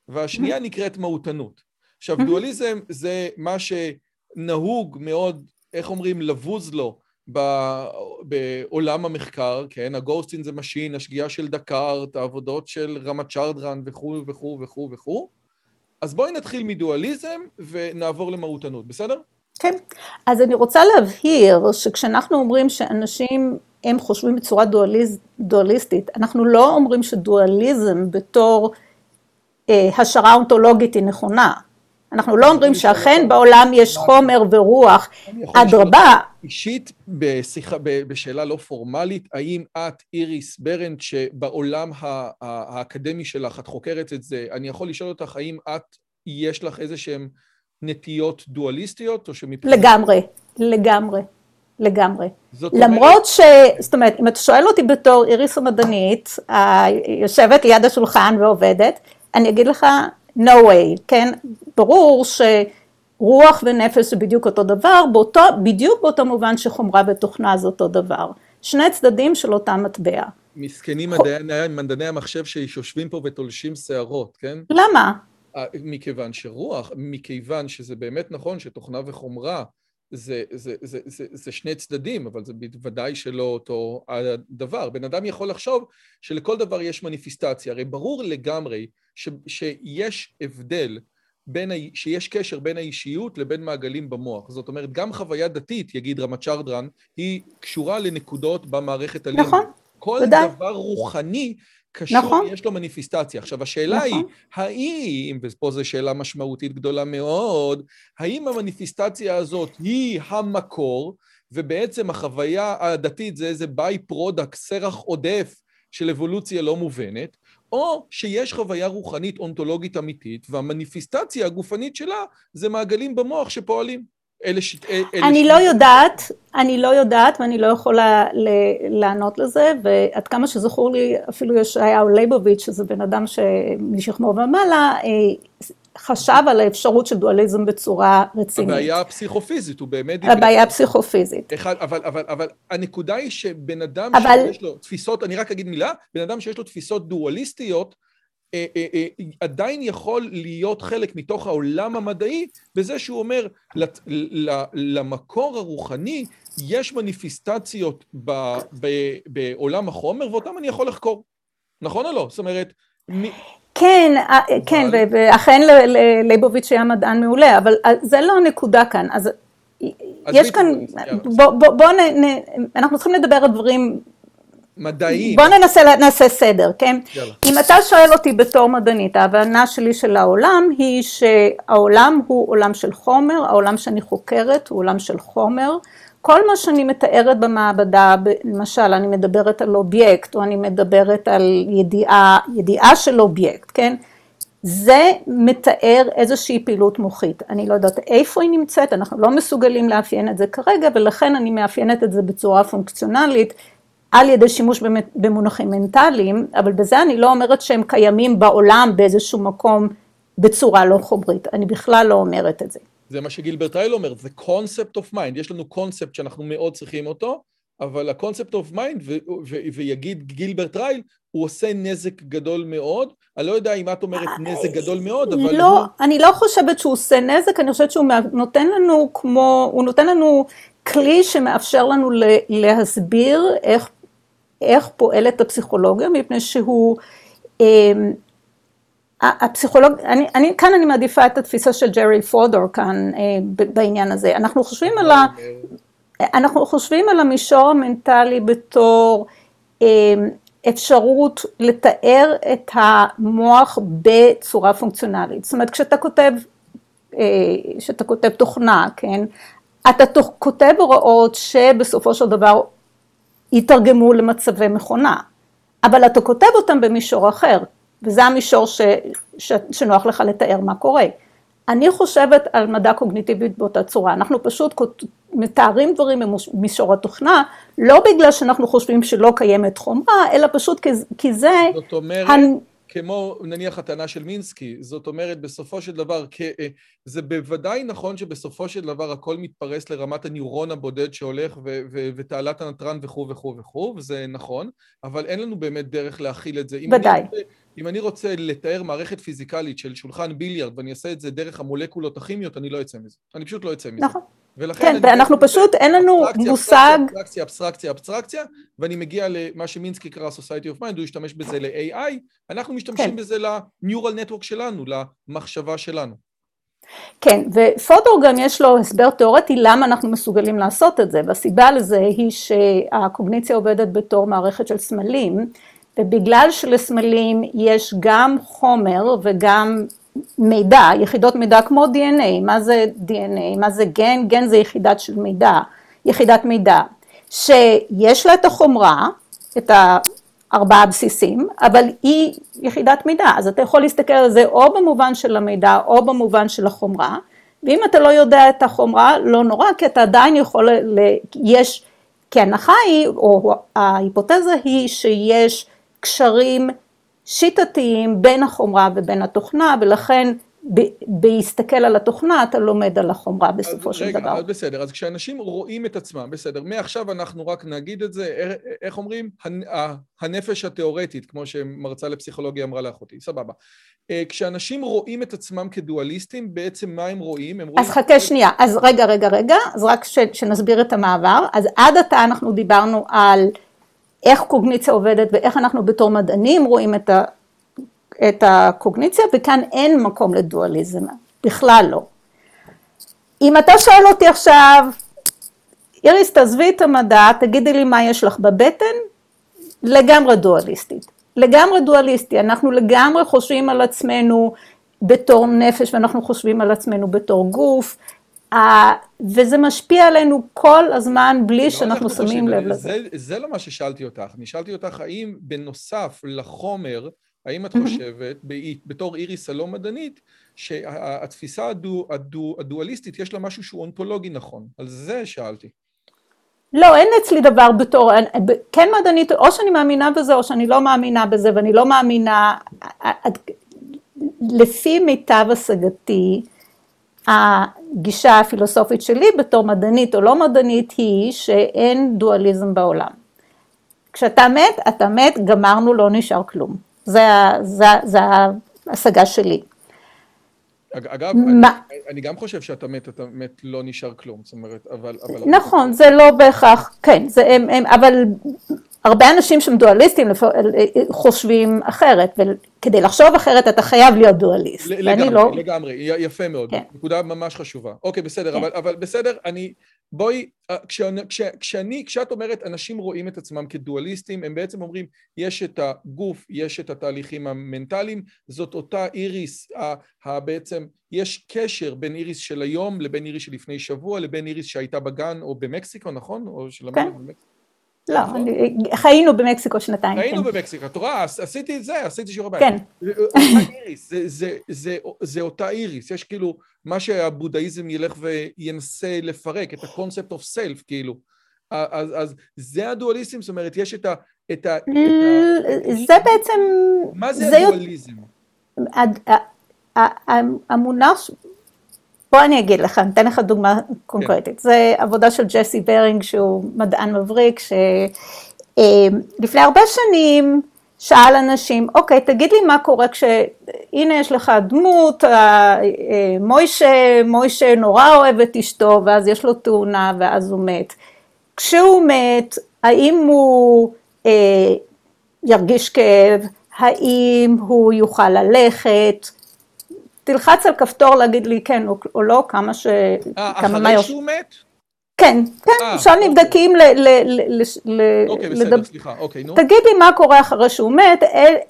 והשנייה נקראת מהותנות. עכשיו, דואליזם זה מה שנהוג מאוד, איך אומרים, לבוז לו בעולם המחקר, כן? ה-Ghost in the Machine, השגיאה של דקארט, העבודות של רמת צ'רדרן וכו' וכו' וכו' וכו'. אז בואי נתחיל מדואליזם ונעבור למהותנות, בסדר? כן, אז אני רוצה להבהיר שכשאנחנו אומרים שאנשים הם חושבים בצורה דואליז, דואליסטית, אנחנו לא אומרים שדואליזם בתור אה, השערה אונתולוגית היא נכונה. אנחנו לא אומרים שאכן בעולם יש חומר ורוח, אדרבה. אישית, בשיחה, בשאלה לא פורמלית, האם את, איריס ברנד, שבעולם האקדמי שלך, את חוקרת את זה, אני יכול לשאול אותך, האם את, יש לך איזה שהן נטיות דואליסטיות, או שמבחינת... לגמרי, לגמרי, לגמרי. למרות אומרת... ש... זאת אומרת, אם אתה שואל אותי בתור איריס המדענית, יושבת ליד השולחן ועובדת, אני אגיד לך, no way, כן? ברור שרוח ונפש זה בדיוק אותו דבר, באותו, בדיוק באותו מובן שחומרה ותוכנה זה אותו דבר. שני צדדים של אותה מטבע. מסכנים מדעני המחשב שיושבים פה ותולשים שערות, כן? למה? אה, מכיוון שרוח, מכיוון שזה באמת נכון שתוכנה וחומרה זה, זה, זה, זה, זה שני צדדים, אבל זה בוודאי שלא אותו הדבר. בן אדם יכול לחשוב שלכל דבר יש מניפיסטציה. הרי ברור לגמרי ש, שיש הבדל, בין, שיש קשר בין האישיות לבין מעגלים במוח. זאת אומרת, גם חוויה דתית, יגיד רמת שרדרן, היא קשורה לנקודות במערכת הלימוד. נכון, כל ודאי. דבר רוחני קשור, נכון. יש לו מניפיסטציה. עכשיו, השאלה נכון. היא, האם, ופה זו שאלה משמעותית גדולה מאוד, האם המניפיסטציה הזאת היא המקור, ובעצם החוויה הדתית זה איזה by-product, סרח עודף של אבולוציה לא מובנת, או שיש חוויה רוחנית אונתולוגית אמיתית, והמניפיסטציה הגופנית שלה זה מעגלים במוח שפועלים. אלה ש... אלה אני ש... לא יודעת, אני לא יודעת ואני לא יכולה לענות לזה, ועד כמה שזכור לי, אפילו ישעיהו ליבוביץ', שזה בן אדם שמשכמו ומעלה, אה, חשב על האפשרות של דואליזם בצורה רצינית. הבעיה הפסיכופיזית, הוא באמת... הבעיה הפסיכופיזית. אחד, אבל, אבל, אבל הנקודה היא שבן אדם אבל... שיש לו תפיסות, אני רק אגיד מילה, בן אדם שיש לו תפיסות דואליסטיות, אה, אה, אה, עדיין יכול להיות חלק מתוך העולם המדעי בזה שהוא אומר למקור הרוחני יש מניפיסטציות בעולם החומר ואותם אני יכול לחקור, נכון או לא? זאת אומרת... כן, כן, ואכן ליבוביץ' היה מדען מעולה, אבל זה לא הנקודה כאן. אז יש כאן, בואו, אנחנו צריכים לדבר על דברים מדעיים. בוא ננסה, נעשה סדר, כן? יאללה. אם אתה שואל אותי בתור מדענית, ההבנה שלי של העולם היא שהעולם הוא עולם של חומר, העולם שאני חוקרת הוא עולם של חומר. כל מה שאני מתארת במעבדה, למשל אני מדברת על אובייקט, או אני מדברת על ידיעה, ידיעה של אובייקט, כן? זה מתאר איזושהי פעילות מוחית. אני לא יודעת איפה היא נמצאת, אנחנו לא מסוגלים לאפיין את זה כרגע, ולכן אני מאפיינת את זה בצורה פונקציונלית, על ידי שימוש במונחים מנטליים, אבל בזה אני לא אומרת שהם קיימים בעולם באיזשהו מקום בצורה לא חומרית, אני בכלל לא אומרת את זה. זה מה שגילברט רייל אומר, זה concept of mind, יש לנו קונספט שאנחנו מאוד צריכים אותו, אבל ה-concept of mind, ויגיד גילברט רייל, הוא עושה נזק גדול מאוד. אני לא יודע אם את אומרת נזק גדול מאוד, אבל... לא, הוא... אני לא חושבת שהוא עושה נזק, אני חושבת שהוא נותן לנו כמו, הוא נותן לנו כלי שמאפשר לנו להסביר איך, איך פועלת הפסיכולוגיה, מפני שהוא... הפסיכולוג, אני, אני, כאן אני מעדיפה את התפיסה של ג'רי פודור כאן אה, בעניין הזה. אנחנו חושבים על, ה, אנחנו חושבים על המישור המנטלי בתור אה, אפשרות לתאר את המוח בצורה פונקציונלית. זאת אומרת, כשאתה כותב, אה, כשאתה כותב תוכנה, כן, אתה כותב הוראות שבסופו של דבר יתרגמו למצבי מכונה, אבל אתה כותב אותם במישור אחר, וזה המישור ש, ש, שנוח לך לתאר מה קורה. אני חושבת על מדע קוגניטיבי באותה צורה, אנחנו פשוט מתארים דברים במישור התוכנה, לא בגלל שאנחנו חושבים שלא קיימת חומרה, אלא פשוט כי, כי זה... זאת אומרת, הנ... כמו נניח הטענה של מינסקי, זאת אומרת בסופו של דבר, אה, זה בוודאי נכון שבסופו של דבר הכל מתפרס לרמת הניורון הבודד שהולך ותעלת הנתרן וכו' וכו' וכו', וזה נכון, אבל אין לנו באמת דרך להכיל את זה. ודאי. אם אני רוצה לתאר מערכת פיזיקלית של שולחן ביליארד ואני אעשה את זה דרך המולקולות הכימיות, אני לא אצא מזה. אני פשוט לא אצא מזה. נכון. כן, ואנחנו פשוט, אין לנו מושג... אבסטרקציה, אבסטרקציה, אבסטרקציה, ואני מגיע למה שמינסקי קרא Society of Mind, הוא השתמש בזה ל-AI, אנחנו משתמשים כן. בזה ל-Neural Network שלנו, למחשבה שלנו. כן, ופוטור גם יש לו הסבר תיאורטי למה אנחנו מסוגלים לעשות את זה, והסיבה לזה היא שהקוגניציה עובדת בתור מערכת של סמלים, ובגלל שלסמלים יש גם חומר וגם מידע, יחידות מידע כמו DNA, מה זה DNA, מה זה גן, גן זה יחידת של מידע, יחידת מידע, שיש לה את החומרה, את הארבעה בסיסים, אבל היא יחידת מידע, אז אתה יכול להסתכל על זה או במובן של המידע או במובן של החומרה, ואם אתה לא יודע את החומרה, לא נורא, כי אתה עדיין יכול, יש, כי ההנחה היא, או ההיפותזה היא שיש קשרים שיטתיים בין החומרה ובין התוכנה, ולכן בהסתכל על התוכנה אתה לומד על החומרה בסופו של רגע, דבר. רגע, בסדר, אז כשאנשים רואים את עצמם, בסדר, מעכשיו אנחנו רק נגיד את זה, איך אומרים? הנפש התיאורטית, כמו שמרצה לפסיכולוגיה אמרה לאחותי, סבבה. אה, כשאנשים רואים את עצמם כדואליסטים, בעצם מה הם רואים? הם רואים... אז חכה שנייה, אז רגע, רגע, רגע, אז רק ש, שנסביר את המעבר. אז עד עתה אנחנו דיברנו על איך קוגניציה עובדת ואיך אנחנו בתור מדענים רואים את, ה, את הקוגניציה, וכאן אין מקום לדואליזם, בכלל לא. אם אתה שואל אותי עכשיו, איריס תעזבי את המדע, תגידי לי מה יש לך בבטן, לגמרי דואליסטית. לגמרי דואליסטי, אנחנו לגמרי חושבים על עצמנו בתור נפש ואנחנו חושבים על עצמנו בתור גוף, וזה משפיע עלינו כל הזמן בלי לא שאנחנו שמים לב לזה. זה, זה לא מה ששאלתי אותך, אני שאלתי אותך האם בנוסף לחומר, האם את חושבת, בתור איריס הלא מדענית, שהתפיסה הדו, הדו, הדואליסטית יש לה משהו שהוא אונתולוגי נכון, על זה שאלתי. לא, אין אצלי דבר בתור, כן מדענית, או שאני מאמינה בזה או שאני לא מאמינה בזה, ואני לא מאמינה, לפי מיטב השגתי, הגישה הפילוסופית שלי בתור מדענית או לא מדענית היא שאין דואליזם בעולם. כשאתה מת, אתה מת, גמרנו, לא נשאר כלום. זה, ההשגה שלי. אגב. אני, אני גם חושב שאתה מת, אתה מת, לא נשאר כלום, זאת אומרת, אבל... אבל נכון, זה לא בהכרח, כן, זה, הם, הם, אבל הרבה אנשים שהם דואליסטים חושבים אחרת, וכדי לחשוב אחרת אתה חייב להיות דואליסט. לגמרי, לא... לגמרי, יפה מאוד, כן. נקודה ממש חשובה. אוקיי, בסדר, כן. אבל, אבל בסדר, אני, בואי, אה, כשאני, כשאני, כשאת אומרת אנשים רואים את עצמם כדואליסטים, הם בעצם אומרים, יש את הגוף, יש את התהליכים המנטליים, זאת אותה איריס, בעצם, יש קשר בין איריס של היום לבין איריס של לפני שבוע, לבין איריס שהייתה בגן או במקסיקו, נכון? או שלמדת כן. במקסיקו. לא, נכון. חיינו במקסיקו שנתיים. חיינו כן. במקסיקו, את רואה, עשיתי את זה, עשיתי שיעור בית. כן. זה אותה איריס, יש כאילו, מה שהבודהיזם ילך וינסה לפרק, את ה-concept of self, כאילו. אז זה הדואליסטים, זאת אומרת, יש את ה... זה בעצם... מה זה הדואליזם? המונח בוא אני אגיד לך, אני אתן לך דוגמה קונקרטית. כן. זה עבודה של ג'סי ברינג, שהוא מדען מבריק, שלפני אה, הרבה שנים שאל אנשים, אוקיי, תגיד לי מה קורה כש... הנה יש לך דמות, אה, מוישה, מוישה נורא אוהב את אשתו, ואז יש לו תאונה, ואז הוא מת. כשהוא מת, האם הוא אה, ירגיש כאב? האם הוא יוכל ללכת? תלחץ על כפתור להגיד לי כן או לא, כמה ש... אה, אחרי שהוא מת? כן, כן, עכשיו אוקיי. נבדקים ל... אוקיי, בסדר, סליחה, אוקיי, נו. תגיד לי מה קורה אחרי שהוא מת,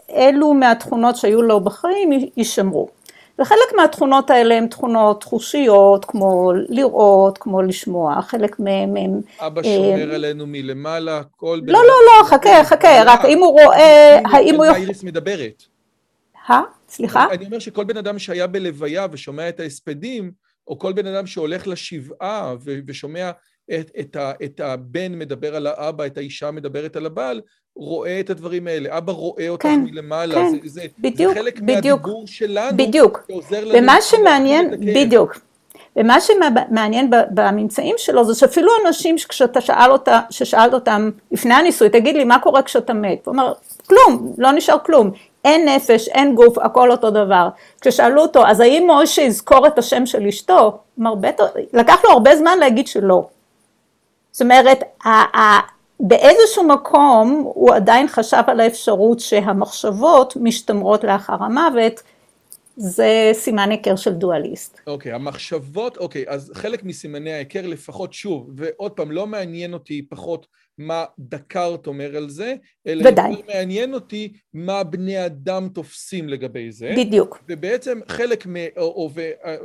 אילו מהתכונות שהיו לו בחיים יישמרו. וחלק מהתכונות האלה הן תכונות חושיות, כמו לראות, כמו לשמוע, חלק מהם הם... אבא שומר עלינו מלמעלה, כל... לא, לא, לא, חכה, חכה, רק אם הוא רואה, האם הוא... האיריס מדברת. סליחה? אני אומר שכל בן אדם שהיה בלוויה ושומע את ההספדים, או כל בן אדם שהולך לשבעה ושומע את, את, ה, את הבן מדבר על האבא, את האישה מדברת על הבעל, רואה את הדברים האלה. אבא רואה אותך כן, מלמעלה. כן, זה, זה, בדיוק, זה חלק בדיוק, מהדיבור שלנו. בדיוק. שעוזר לנו. ומה שמעניין, בדיוק. ומה שמעניין בממצאים שלו זה שאפילו אנשים כשאתה שאל אותה, ששאלת אותם לפני הניסוי, תגיד לי מה קורה כשאתה מת? הוא אומר, כלום, לא נשאר כלום. אין נפש, אין גוף, הכל אותו דבר. כששאלו אותו, אז האם משה יזכור את השם של אשתו? אמר, בטח, לקח לו הרבה זמן להגיד שלא. זאת אומרת, באיזשהו מקום הוא עדיין חשב על האפשרות שהמחשבות משתמרות לאחר המוות, זה סימן היכר של דואליסט. אוקיי, okay, המחשבות, אוקיי, okay, אז חלק מסימני ההיכר לפחות, שוב, ועוד פעם, לא מעניין אותי פחות מה דקארט אומר על זה, אלא ודאי. יותר מעניין אותי מה בני אדם תופסים לגבי זה. בדיוק. ובעצם חלק מ... או, או,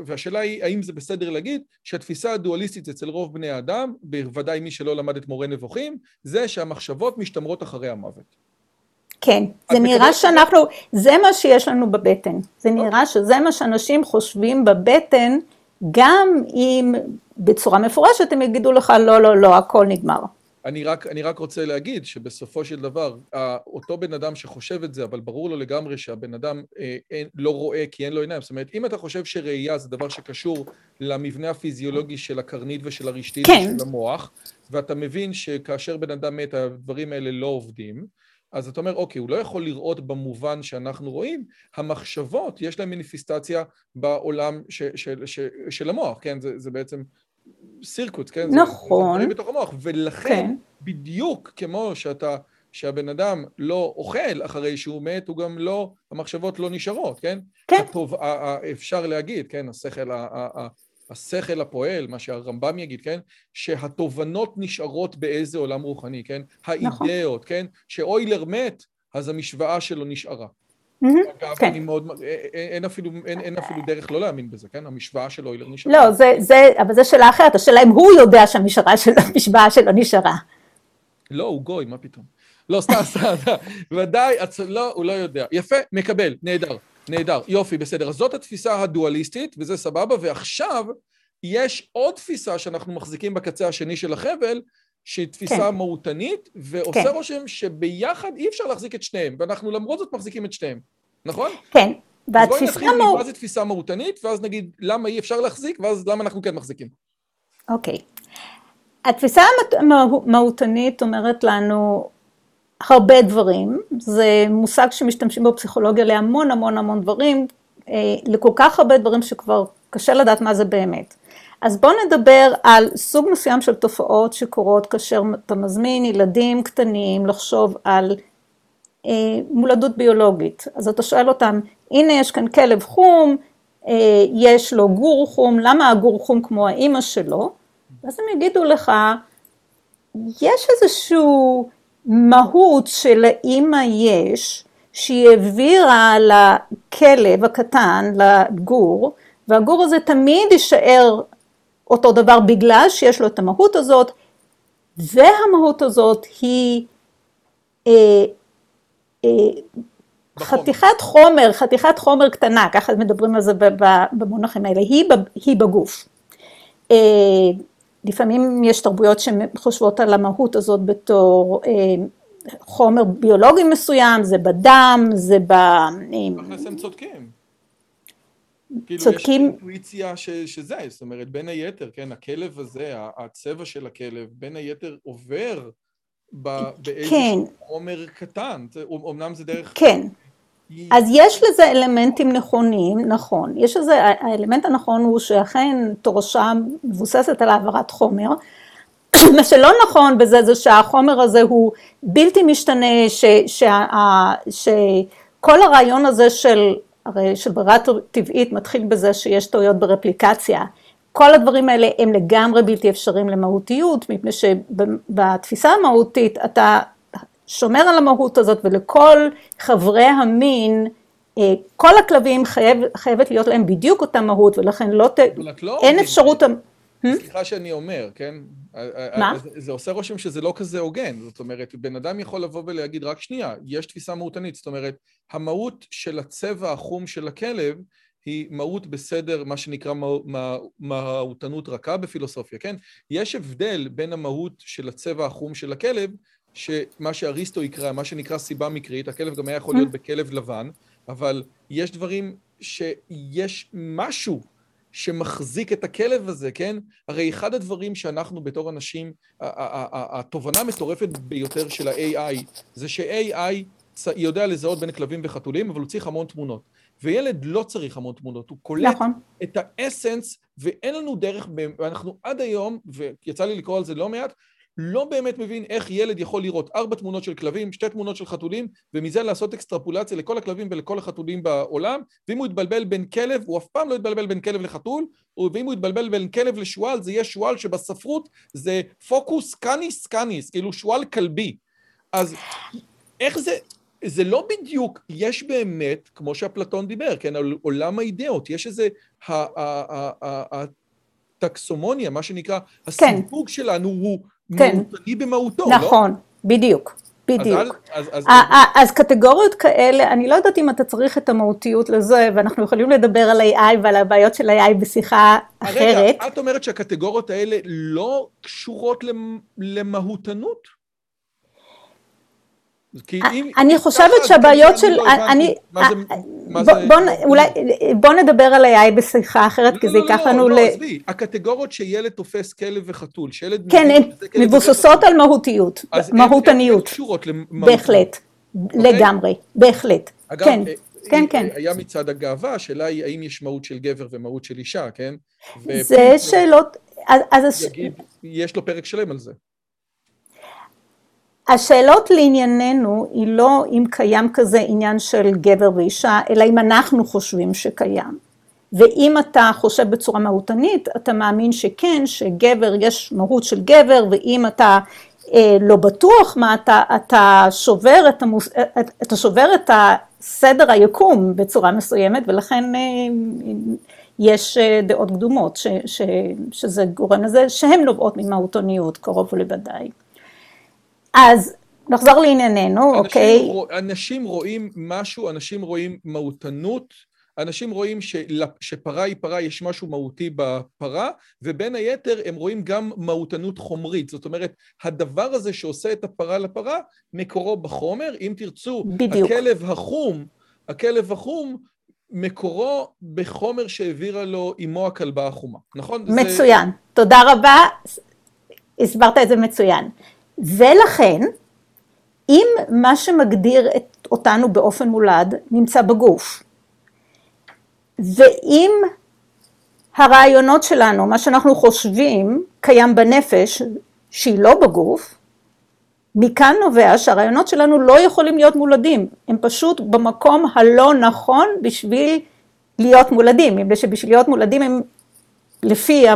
והשאלה היא, האם זה בסדר להגיד שהתפיסה הדואליסטית אצל רוב בני האדם, בוודאי מי שלא למד את מורה נבוכים, זה שהמחשבות משתמרות אחרי המוות. כן, זה נראה שאנחנו, זה מה שיש לנו בבטן. זה אוקיי. נראה שזה מה שאנשים חושבים בבטן, גם אם בצורה מפורשת הם יגידו לך, לא, לא, לא, הכל נגמר. אני רק, אני רק רוצה להגיד שבסופו של דבר, אותו בן אדם שחושב את זה, אבל ברור לו לגמרי שהבן אדם אה, אין, לא רואה כי אין לו עיניים. זאת אומרת, אם אתה חושב שראייה זה דבר שקשור למבנה הפיזיולוגי של הקרנית ושל הרשתית כן. ושל המוח, ואתה מבין שכאשר בן אדם מת הדברים האלה לא עובדים, אז אתה אומר, אוקיי, הוא לא יכול לראות במובן שאנחנו רואים, המחשבות, יש להן מניפיסטציה בעולם ש, של, של, של המוח, כן? זה, זה בעצם סירקוט, כן? נכון. זה, בתוך המוח, ולכן, כן. בדיוק כמו שאתה, שהבן אדם לא אוכל אחרי שהוא מת, הוא גם לא, המחשבות לא נשארות, כן? כן. הטוב, אפשר להגיד, כן, השכל, השכל הפועל, מה שהרמב"ם יגיד, כן? שהתובנות נשארות באיזה עולם רוחני, כן? נכון. האידאות, כן? שאוילר מת, אז המשוואה שלו נשארה. אגב, כן. אני מאוד, אין אפילו, אין, אפילו דרך לא להאמין בזה, כן? המשוואה של אוילר נשארה. לא, זה, זה, אבל זו שאלה אחרת, השאלה אם הוא יודע שהמשוואה שלו, שלו נשארה. לא, הוא גוי, מה פתאום. לא, סתם, סתם, ודאי, לא, הוא לא יודע. יפה, מקבל, נהדר, נהדר, יופי, בסדר. אז זאת התפיסה הדואליסטית, וזה סבבה, ועכשיו יש עוד תפיסה שאנחנו מחזיקים בקצה השני של החבל, שהיא תפיסה כן. מהותנית, ועושה כן. רושם שביחד אי אפשר להחזיק את שניהם, ואנחנו למרות זאת מחזיקים את שניהם, נכון? כן, והתפיסה... אז בואי נתחיל מה זה תפיסה מהותנית, ואז נגיד למה אי אפשר להחזיק, ואז למה אנחנו כן מחזיקים. אוקיי. התפיסה המהותנית אומרת לנו הרבה דברים, זה מושג שמשתמשים בו בפסיכולוגיה להמון המון המון דברים, אה, לכל כך הרבה דברים שכבר קשה לדעת מה זה באמת. אז בואו נדבר על סוג מסוים של תופעות שקורות כאשר אתה מזמין ילדים קטנים לחשוב על אה, מולדות ביולוגית. אז אתה שואל אותם, הנה יש כאן כלב חום, אה, יש לו גור חום, למה הגור חום כמו האימא שלו? ואז הם יגידו לך, יש איזשהו מהות שלאימא יש, שהיא העבירה לכלב הקטן, לגור, והגור הזה תמיד יישאר אותו דבר בגלל שיש לו את המהות הזאת, והמהות הזאת היא אה, אה, חתיכת חומר, חתיכת חומר קטנה, ככה מדברים על זה במונחים האלה, היא, היא בגוף. אה, לפעמים יש תרבויות שחושבות על המהות הזאת בתור אה, חומר ביולוגי מסוים, זה בדם, זה ב... תכלס הם צודקים. צודקים. כאילו יש אינטואיציה ש, שזה, זאת אומרת, בין היתר, כן, הכלב הזה, הצבע של הכלב, בין היתר עובר ב, באיזשהו כן. חומר קטן, אמנם זה דרך... כן. אז יש לזה אלמנטים נכונים, נכון, יש לזה, האלמנט הנכון הוא שאכן תורשה מבוססת על העברת חומר, מה שלא נכון בזה זה שהחומר הזה הוא בלתי משתנה, ש, שה, שכל הרעיון הזה של, הרי של ברירה טבעית מתחיל בזה שיש טעויות ברפליקציה, כל הדברים האלה הם לגמרי בלתי אפשריים למהותיות, מפני שבתפיסה המהותית אתה שומר על המהות הזאת ולכל חברי המין, אה, כל הכלבים חייב, חייבת להיות להם בדיוק אותה מהות ולכן לא, ת, לא אין אפשרות... סליחה שאני אומר, כן? מה? זה עושה רושם שזה לא כזה הוגן, זאת אומרת, בן אדם יכול לבוא ולהגיד, רק שנייה, יש תפיסה מהותנית, זאת אומרת, המהות של הצבע החום של הכלב היא מהות בסדר, מה שנקרא מהותנות רכה בפילוסופיה, כן? יש הבדל בין המהות של הצבע החום של הכלב, שמה שאריסטו יקרא, מה שנקרא סיבה מקרית, הכלב גם היה יכול להיות בכלב לבן, אבל יש דברים שיש משהו שמחזיק את הכלב הזה, כן? הרי אחד הדברים שאנחנו בתור אנשים, התובנה המטורפת ביותר של ה-AI זה ש-AI יודע לזהות בין כלבים וחתולים, אבל הוא צריך המון תמונות. וילד לא צריך המון תמונות, הוא קולט נכון. את האסנס, ואין לנו דרך, ואנחנו עד היום, ויצא לי לקרוא על זה לא מעט, לא באמת מבין איך ילד יכול לראות ארבע תמונות של כלבים, שתי תמונות של חתולים, ומזה לעשות אקסטרפולציה לכל הכלבים ולכל החתולים בעולם, ואם הוא יתבלבל בין כלב, הוא אף פעם לא יתבלבל בין כלב לחתול, ואם הוא יתבלבל בין כלב לשועל, זה יהיה שועל שבספרות זה פוקוס קאניס קאניס, כאילו שועל כלבי. אז איך זה, זה לא בדיוק, יש באמת, כמו שאפלטון דיבר, כן, על עולם האידאות, יש איזה, הטקסומוניה, מה שנקרא, כן. הסיווג שלנו הוא כן. מהותני במהותו, נכון, לא? נכון, בדיוק. בדיוק. אז, אז, אז, אז קטגוריות כאלה, אני לא יודעת אם אתה צריך את המהותיות לזה, ואנחנו יכולים לדבר על AI ועל הבעיות של AI בשיחה אחרת. רגע, את אומרת שהקטגוריות האלה לא קשורות למהותנות? אני חושבת שהבעיות של... בוא נדבר על AI בשיחה אחרת, כי זה ייקח לנו ל... לא, לא, לא, עזבי, הקטגוריות שילד תופס כלב וחתול, שילד... כן, הן מבוססות על מהותיות, מהותניות. בהחלט, לגמרי, בהחלט. אגב, כן, כן. היה מצד הגאווה, השאלה היא האם יש מהות של גבר ומהות של אישה, כן? זה שאלות... יש לו פרק שלם על זה. השאלות לענייננו היא לא אם קיים כזה עניין של גבר ואישה, אלא אם אנחנו חושבים שקיים. ואם אתה חושב בצורה מהותנית, אתה מאמין שכן, שגבר, יש מהות של גבר, ואם אתה אה, לא בטוח מה אתה, אתה שובר את, המוס, אתה שובר את הסדר היקום בצורה מסוימת, ולכן אה, יש אה, דעות קדומות, ש, ש, שזה גורם לזה שהן נובעות ממהותוניות, קרוב לוודאי. אז נחזור לענייננו, אנשים אוקיי? רוא, אנשים רואים משהו, אנשים רואים מהותנות, אנשים רואים של, שפרה היא פרה, יש משהו מהותי בפרה, ובין היתר הם רואים גם מהותנות חומרית. זאת אומרת, הדבר הזה שעושה את הפרה לפרה, מקורו בחומר. אם תרצו, בדיוק. הכלב החום, הכלב החום, מקורו בחומר שהעבירה לו אמו הכלבה החומה, נכון? מצוין. זה... תודה רבה, הסברת את זה מצוין. ולכן, אם מה שמגדיר את אותנו באופן מולד נמצא בגוף, ואם הרעיונות שלנו, מה שאנחנו חושבים, קיים בנפש, שהיא לא בגוף, מכאן נובע שהרעיונות שלנו לא יכולים להיות מולדים, הם פשוט במקום הלא נכון בשביל להיות מולדים, מפני שבשביל להיות מולדים הם לפי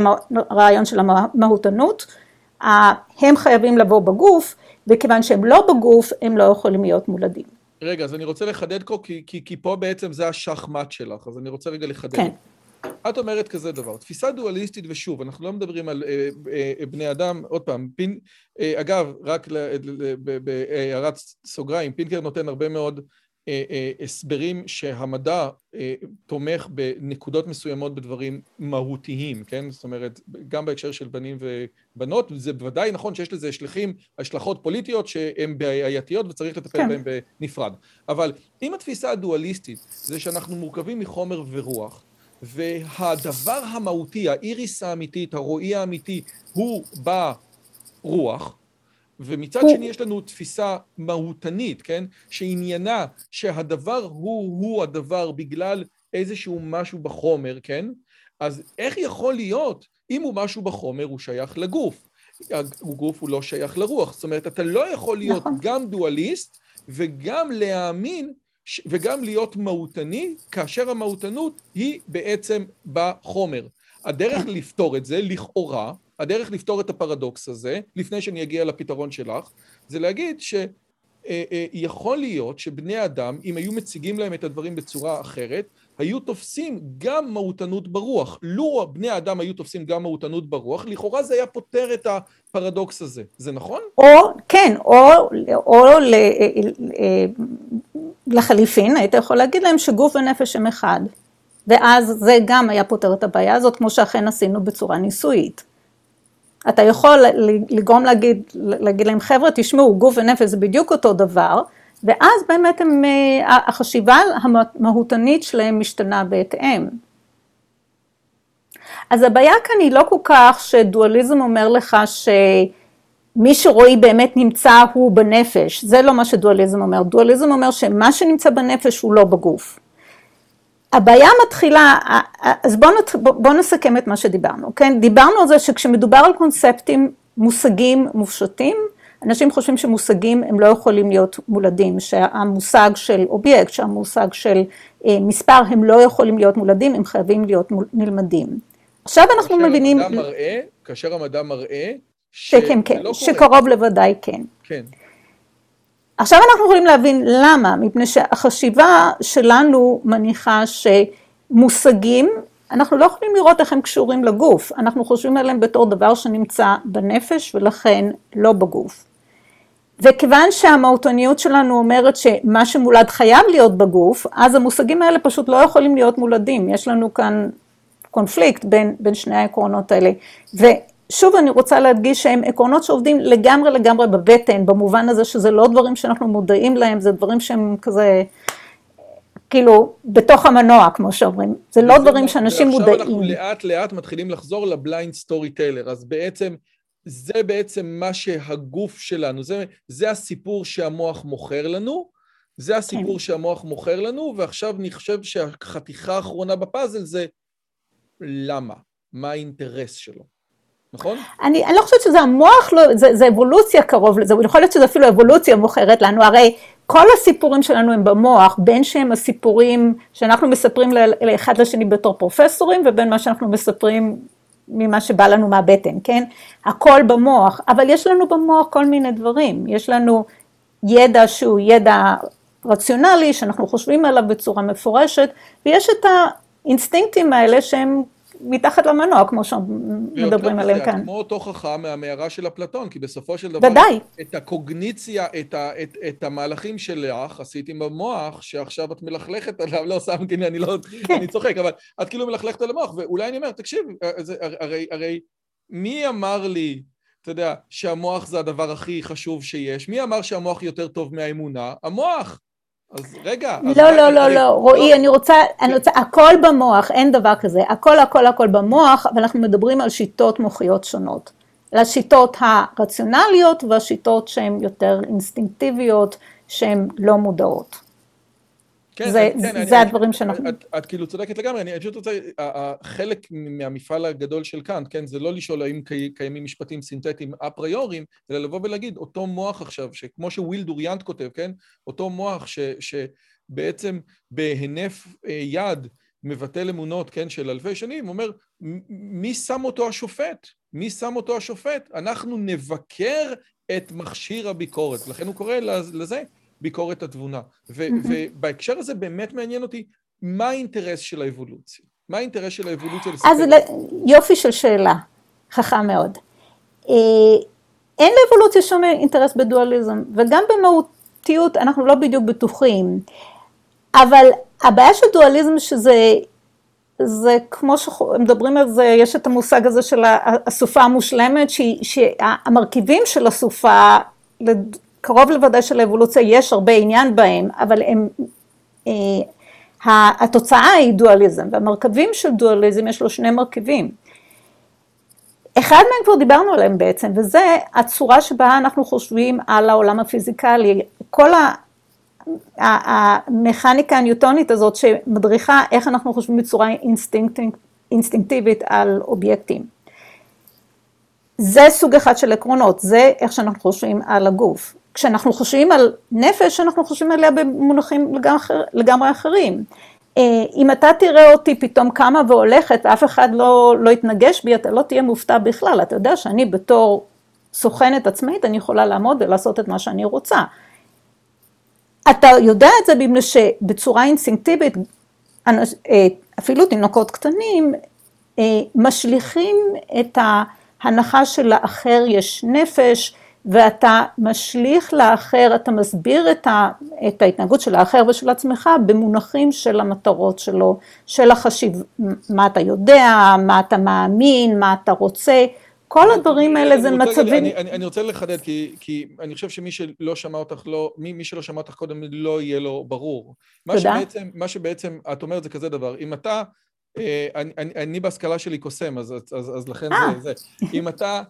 הרעיון של המהותנות, הם חייבים לבוא בגוף, וכיוון שהם לא בגוף, הם לא יכולים להיות מולדים. רגע, אז אני רוצה לחדד פה, כי, כי, כי פה בעצם זה השחמט שלך, אז אני רוצה רגע לחדד. כן. את אומרת כזה דבר, תפיסה דואליסטית, ושוב, אנחנו לא מדברים על אה, אה, בני אדם, עוד פעם, פין, אה, אגב, רק בהערת סוגריים, פינקר נותן הרבה מאוד אה, אה, הסברים שהמדע אה, תומך בנקודות מסוימות בדברים מהותיים, כן? זאת אומרת, גם בהקשר של בנים ובנות, זה בוודאי נכון שיש לזה השלכים, השלכות פוליטיות שהן בעייתיות וצריך לטפל כן. בהן בנפרד. אבל אם התפיסה הדואליסטית זה שאנחנו מורכבים מחומר ורוח, והדבר המהותי, האיריס האמיתית, הרועי האמיתי, הוא ברוח, ומצד שני יש לנו תפיסה מהותנית, כן? שעניינה שהדבר הוא-הוא הדבר בגלל איזשהו משהו בחומר, כן? אז איך יכול להיות, אם הוא משהו בחומר, הוא שייך לגוף. הגוף הוא לא שייך לרוח. זאת אומרת, אתה לא יכול להיות נכון. גם דואליסט וגם להאמין וגם להיות מהותני, כאשר המהותנות היא בעצם בחומר. הדרך כן. לפתור את זה, לכאורה, הדרך לפתור את הפרדוקס הזה, לפני שאני אגיע לפתרון שלך, זה להגיד שיכול להיות שבני אדם, אם היו מציגים להם את הדברים בצורה אחרת, היו תופסים גם מהותנות ברוח. לו בני האדם היו תופסים גם מהותנות ברוח, לכאורה זה היה פותר את הפרדוקס הזה. זה נכון? או, כן, או, או לחליפין, היית יכול להגיד להם שגוף ונפש הם אחד. ואז זה גם היה פותר את הבעיה הזאת, כמו שאכן עשינו בצורה ניסויית. אתה יכול לגרום להגיד, להגיד להם, חבר'ה, תשמעו, גוף ונפש זה בדיוק אותו דבר, ואז באמת הם, אה, החשיבה המהותנית שלהם משתנה בהתאם. אז הבעיה כאן היא לא כל כך שדואליזם אומר לך שמי שרואי באמת נמצא הוא בנפש, זה לא מה שדואליזם אומר, דואליזם אומר שמה שנמצא בנפש הוא לא בגוף. הבעיה מתחילה, אז בואו בוא נסכם את מה שדיברנו, כן? דיברנו על זה שכשמדובר על קונספטים, מושגים מופשטים, אנשים חושבים שמושגים הם לא יכולים להיות מולדים, שהמושג של אובייקט, שהמושג של אה, מספר הם לא יכולים להיות מולדים, הם חייבים להיות נלמדים. עכשיו אנחנו מבינים... המדע מראה, כאשר המדע מראה, שכן, כן, לא שקרוב לוודאי כן. כן. עכשיו אנחנו יכולים להבין למה, מפני שהחשיבה שלנו מניחה שמושגים, אנחנו לא יכולים לראות איך הם קשורים לגוף, אנחנו חושבים עליהם בתור דבר שנמצא בנפש ולכן לא בגוף. וכיוון שהמהותניות שלנו אומרת שמה שמולד חייב להיות בגוף, אז המושגים האלה פשוט לא יכולים להיות מולדים, יש לנו כאן קונפליקט בין, בין שני העקרונות האלה. ושוב אני רוצה להדגיש שהם עקרונות שעובדים לגמרי לגמרי בבטן, במובן הזה שזה לא דברים שאנחנו מודעים להם, זה דברים שהם כזה, כאילו, בתוך המנוע, כמו שאומרים. זה לא דברים שאנשים מודעים. ועכשיו אנחנו לאט לאט מתחילים לחזור ל blind storyteller, אז בעצם... זה בעצם מה שהגוף שלנו, זה, זה הסיפור שהמוח מוכר לנו, זה הסיפור כן. שהמוח מוכר לנו, ועכשיו אני חושב שהחתיכה האחרונה בפאזל זה למה, מה האינטרס שלו, נכון? אני, אני לא חושבת שזה המוח, לא, זה, זה אבולוציה קרוב לזה, יכול להיות שזה אפילו אבולוציה מוכרת לנו, הרי כל הסיפורים שלנו הם במוח, בין שהם הסיפורים שאנחנו מספרים לאחד לשני בתור פרופסורים, ובין מה שאנחנו מספרים ממה שבא לנו מהבטן, כן? הכל במוח, אבל יש לנו במוח כל מיני דברים, יש לנו ידע שהוא ידע רציונלי, שאנחנו חושבים עליו בצורה מפורשת, ויש את האינסטינקטים האלה שהם מתחת למנוע, כמו שמדברים עליהם כאן. כמו אותו חכם מהמערה של אפלטון, כי בסופו של דבר, ודאי. את הקוגניציה, את, ה, את, את המהלכים שלך עשית עם המוח, שעכשיו את מלכלכת עליו, לא שמתי, אני לא, כן. אני צוחק, אבל את כאילו מלכלכת על המוח, ואולי אני אומר, תקשיב, זה, הרי, הרי מי אמר לי, אתה יודע, שהמוח זה הדבר הכי חשוב שיש? מי אמר שהמוח יותר טוב מהאמונה? המוח. אז רגע. לא, לא, לא, לא, רועי, אני רוצה, אני רוצה, הכל במוח, אין דבר כזה, הכל, הכל, הכל במוח, אבל אנחנו מדברים על שיטות מוחיות שונות. על השיטות הרציונליות והשיטות שהן יותר אינסטינקטיביות, שהן לא מודעות. כן, זה, כן, זה אני, הדברים שאנחנו... את, את, את כאילו צודקת לגמרי, אני פשוט רוצה, חלק מהמפעל הגדול של קאנט, כן, זה לא לשאול האם קיימים משפטים סינתטיים אפריוריים, אלא לבוא ולהגיד, אותו מוח עכשיו, שכמו שוויל דוריאנט כותב, כן, אותו מוח ש, שבעצם בהינף אה, יד מבטל אמונות, כן, של אלפי שנים, אומר, מי שם אותו השופט? מי שם אותו השופט? אנחנו נבקר את מכשיר הביקורת, לכן הוא קורא לזה ביקורת התבונה. ובהקשר הזה באמת מעניין אותי, מה האינטרס של האבולוציה? מה האינטרס של האבולוציה לספר? אז יופי של שאלה, חכם מאוד. אה, אין לאבולוציה שום אינטרס בדואליזם, וגם במהותיות אנחנו לא בדיוק בטוחים. אבל הבעיה של דואליזם שזה זה כמו שמדברים על זה, יש את המושג הזה של הסופה המושלמת, שהמרכיבים של הסופה קרוב לוודאי שלאבולוציה יש הרבה עניין בהם, אבל הם, אה, התוצאה היא דואליזם, והמרכיבים של דואליזם יש לו שני מרכיבים. אחד מהם כבר דיברנו עליהם בעצם, וזה הצורה שבה אנחנו חושבים על העולם הפיזיקלי. כל המכניקה הניוטונית הזאת שמדריכה איך אנחנו חושבים בצורה אינסטינקטיבית על אובייקטים. זה סוג אחד של עקרונות, זה איך שאנחנו חושבים על הגוף. כשאנחנו חושבים על נפש, אנחנו חושבים עליה במונחים לגמרי אחרים. אה, אם אתה תראה אותי פתאום קמה והולכת ואף אחד לא, לא יתנגש בי, אתה לא תהיה מופתע בכלל. אתה יודע שאני בתור סוכנת עצמאית, אני יכולה לעמוד ולעשות את מה שאני רוצה. אתה יודע את זה בגלל שבצורה אינסטינקטיבית, אה, אפילו תינוקות קטנים, אה, משליכים את ההנחה שלאחר יש נפש, ואתה משליך לאחר, אתה מסביר את, ה, את ההתנהגות של האחר ושל עצמך במונחים של המטרות שלו, של החשיב, מה אתה יודע, מה אתה מאמין, מה אתה רוצה, כל הדברים האלה זה מצבים... אני, אני, אני רוצה לחדד, כי, כי אני חושב שמי שלא שמע אותך, לא, מי, מי שלא שמע אותך קודם לא יהיה לו ברור. תודה. מה שבעצם, מה שבעצם, את אומרת זה כזה דבר, אם אתה, אה, אני, אני, אני בהשכלה שלי קוסם, אז, אז, אז, אז לכן זה, זה. אם אתה...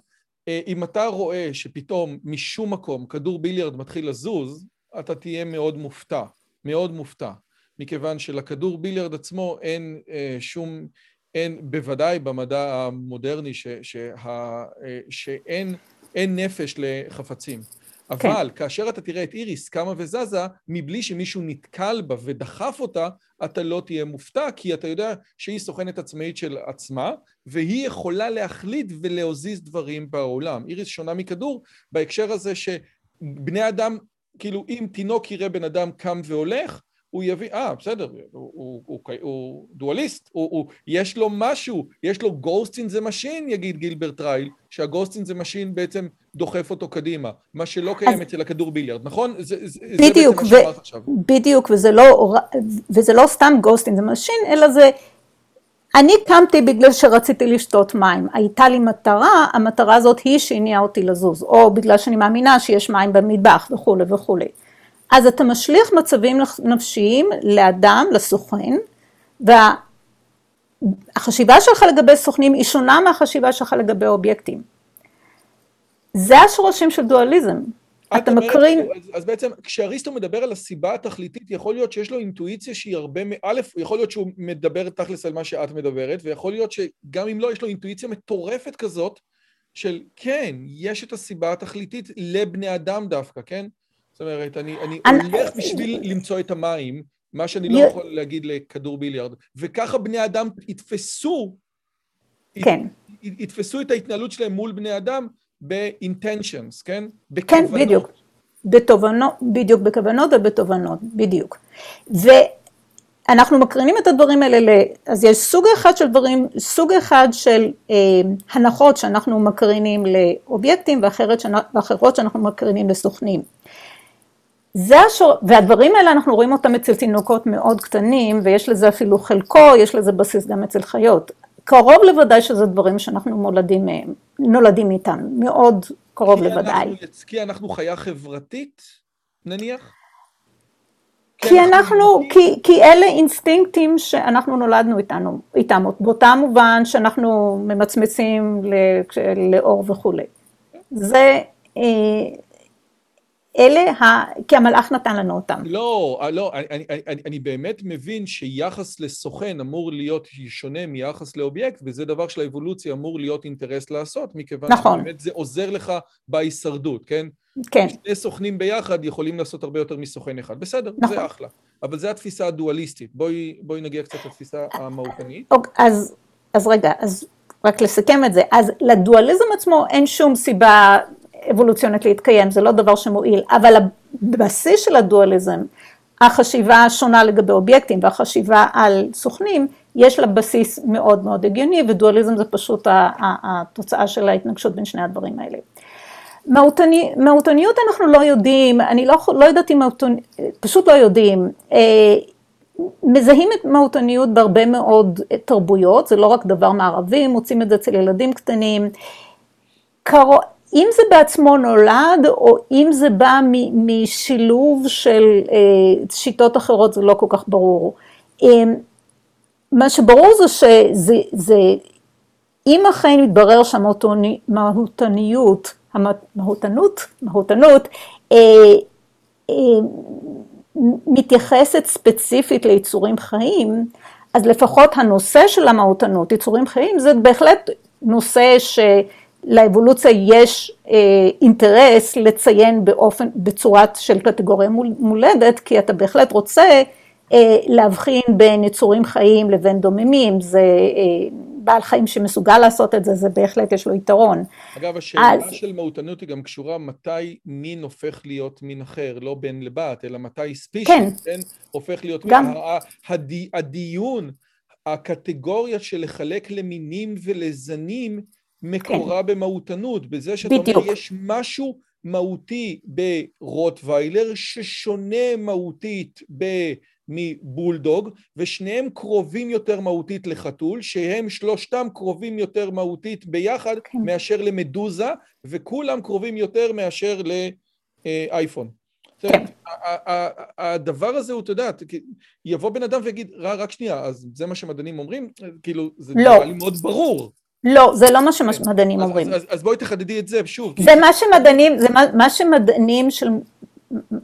אה, אם אתה רואה שפתאום משום מקום כדור ביליארד מתחיל לזוז, אתה תהיה מאוד מופתע, מאוד מופתע, מכיוון שלכדור ביליארד עצמו אין אה, שום, אין, בוודאי במדע המודרני, ש, שה, אה, שאין נפש לחפצים. כן. אבל כן. כאשר אתה תראה את איריס קמה וזזה, מבלי שמישהו נתקל בה ודחף אותה, אתה לא תהיה מופתע, כי אתה יודע שהיא סוכנת עצמאית של עצמה, והיא יכולה להחליט ולהזיז דברים בעולם. איריס שונה מכדור בהקשר הזה שבני אדם, כאילו אם תינוק יראה בן אדם קם והולך, הוא יביא, אה, בסדר, הוא, הוא, הוא, הוא דואליסט, הוא, הוא, יש לו משהו, יש לו Ghost in the Machine, יגיד גילברט רייל, שה-Ghost in the Machine בעצם דוחף אותו קדימה, מה שלא קיים אז... אצל הכדור ביליארד, נכון? זה, בדיוק, זה בעצם מה שאמרת עכשיו. בדיוק, וזה לא, וזה לא סתם Ghost in the Machine, אלא זה... אני קמתי בגלל שרציתי לשתות מים, הייתה לי מטרה, המטרה הזאת היא שהניעה אותי לזוז, או בגלל שאני מאמינה שיש מים במטבח וכולי וכולי. אז אתה משליך מצבים נפשיים לאדם, לסוכן, והחשיבה שלך לגבי סוכנים היא שונה מהחשיבה שלך לגבי אובייקטים. זה השורשים של דואליזם. אתה מקרין... אז, אז בעצם כשאריסטו מדבר על הסיבה התכליתית, יכול להיות שיש לו אינטואיציה שהיא הרבה, א', יכול להיות שהוא מדבר תכלס על מה שאת מדברת, ויכול להיות שגם אם לא, יש לו אינטואיציה מטורפת כזאת, של כן, יש את הסיבה התכליתית לבני אדם דווקא, כן? זאת אומרת, אני, אני הולך בשביל למצוא את המים, מה שאני לא יכול להגיד לכדור ביליארד, וככה בני אדם יתפסו, כן. יתפסו את ההתנהלות שלהם מול בני אדם ב-intentions, כן? כן, בדיוק. בתובנות, בדיוק, בכוונות ובתובנות, בדיוק. ואנחנו מקרינים את הדברים האלה, ל... אז יש סוג אחד של דברים, סוג אחד של אה, הנחות שאנחנו מקרינים לאובייקטים ואחרת, ואחרות שאנחנו מקרינים לסוכנים. זה השור... והדברים האלה אנחנו רואים אותם אצל תינוקות מאוד קטנים, ויש לזה אפילו חלקו, יש לזה בסיס גם אצל חיות. קרוב לוודאי שזה דברים שאנחנו מולדים מהם, נולדים איתם, מאוד קרוב לוודאי. אנחנו, כי אנחנו חיה חברתית, נניח? כי אנחנו, כי, כי אלה אינסטינקטים שאנחנו נולדנו איתנו, איתם, באותם מובן שאנחנו ממצמצים לאור וכולי. זה אה, אלה, ה... כי המלאך נתן לנו אותם. לא, לא, אני, אני, אני באמת מבין שיחס לסוכן אמור להיות שונה מיחס לאובייקט, וזה דבר שלאבולוציה אמור להיות אינטרס לעשות, מכיוון נכון. שבאמת זה עוזר לך בהישרדות, כן? כן. שני סוכנים ביחד יכולים לעשות הרבה יותר מסוכן אחד. בסדר, נכון. זה אחלה. אבל זו התפיסה הדואליסטית. בואי, בואי נגיע קצת לתפיסה המהותנית. אוקיי, אז, אז רגע, אז רק לסכם את זה. אז לדואליזם עצמו אין שום סיבה אבולוציונית להתקיים, זה לא דבר שמועיל, אבל הבסיס של הדואליזם, החשיבה השונה לגבי אובייקטים והחשיבה על סוכנים, יש לה בסיס מאוד מאוד הגיוני, ודואליזם זה פשוט התוצאה של ההתנגשות בין שני הדברים האלה. מהותני, מהותניות אנחנו לא יודעים, אני לא, לא יודעת אם מהותניות, פשוט לא יודעים. אה, מזהים את מהותניות בהרבה מאוד תרבויות, זה לא רק דבר מערבי, מוצאים את זה אצל ילדים קטנים. קרו, אם זה בעצמו נולד, או אם זה בא משילוב של אה, שיטות אחרות, זה לא כל כך ברור. מה שברור זה שזה, זה, אם אכן יתברר שהמהותניות, המהותנות, מהותנות, אה, אה, מתייחסת ספציפית ליצורים חיים, אז לפחות הנושא של המהותנות, יצורים חיים, זה בהחלט נושא שלאבולוציה יש אה, אינטרס לציין באופן, בצורה של קטגוריה מולדת, כי אתה בהחלט רוצה אה, להבחין בין יצורים חיים לבין דוממים, זה אה, בעל חיים שמסוגל לעשות את זה, זה בהחלט יש לו יתרון. אגב, השאלה אז... של מהותנות היא גם קשורה מתי מין הופך להיות מין אחר, לא בן לבת, אלא מתי ספישיס, כן, כן הופך להיות... גם... מין, הדי, הדיון, הקטגוריה של לחלק למינים ולזנים, מקורה כן. במהותנות, בזה שאתה בדיוק. אומר, יש משהו מהותי ברוטוויילר ששונה מהותית ב... מבולדוג, ושניהם קרובים יותר מהותית לחתול, שהם שלושתם קרובים יותר מהותית ביחד כן. מאשר למדוזה, וכולם קרובים יותר מאשר לאייפון. כן. הדבר הזה הוא, אתה יודע, יבוא בן אדם ויגיד, רק שנייה, אז זה מה שמדענים אומרים? כאילו, זה לא. נראה לי מאוד ברור. לא, זה לא מה שמדענים אומרים. אז, אז, אז בואי תחדדי את זה שוב. זה מה שמדענים, זה מה, מה שמדענים של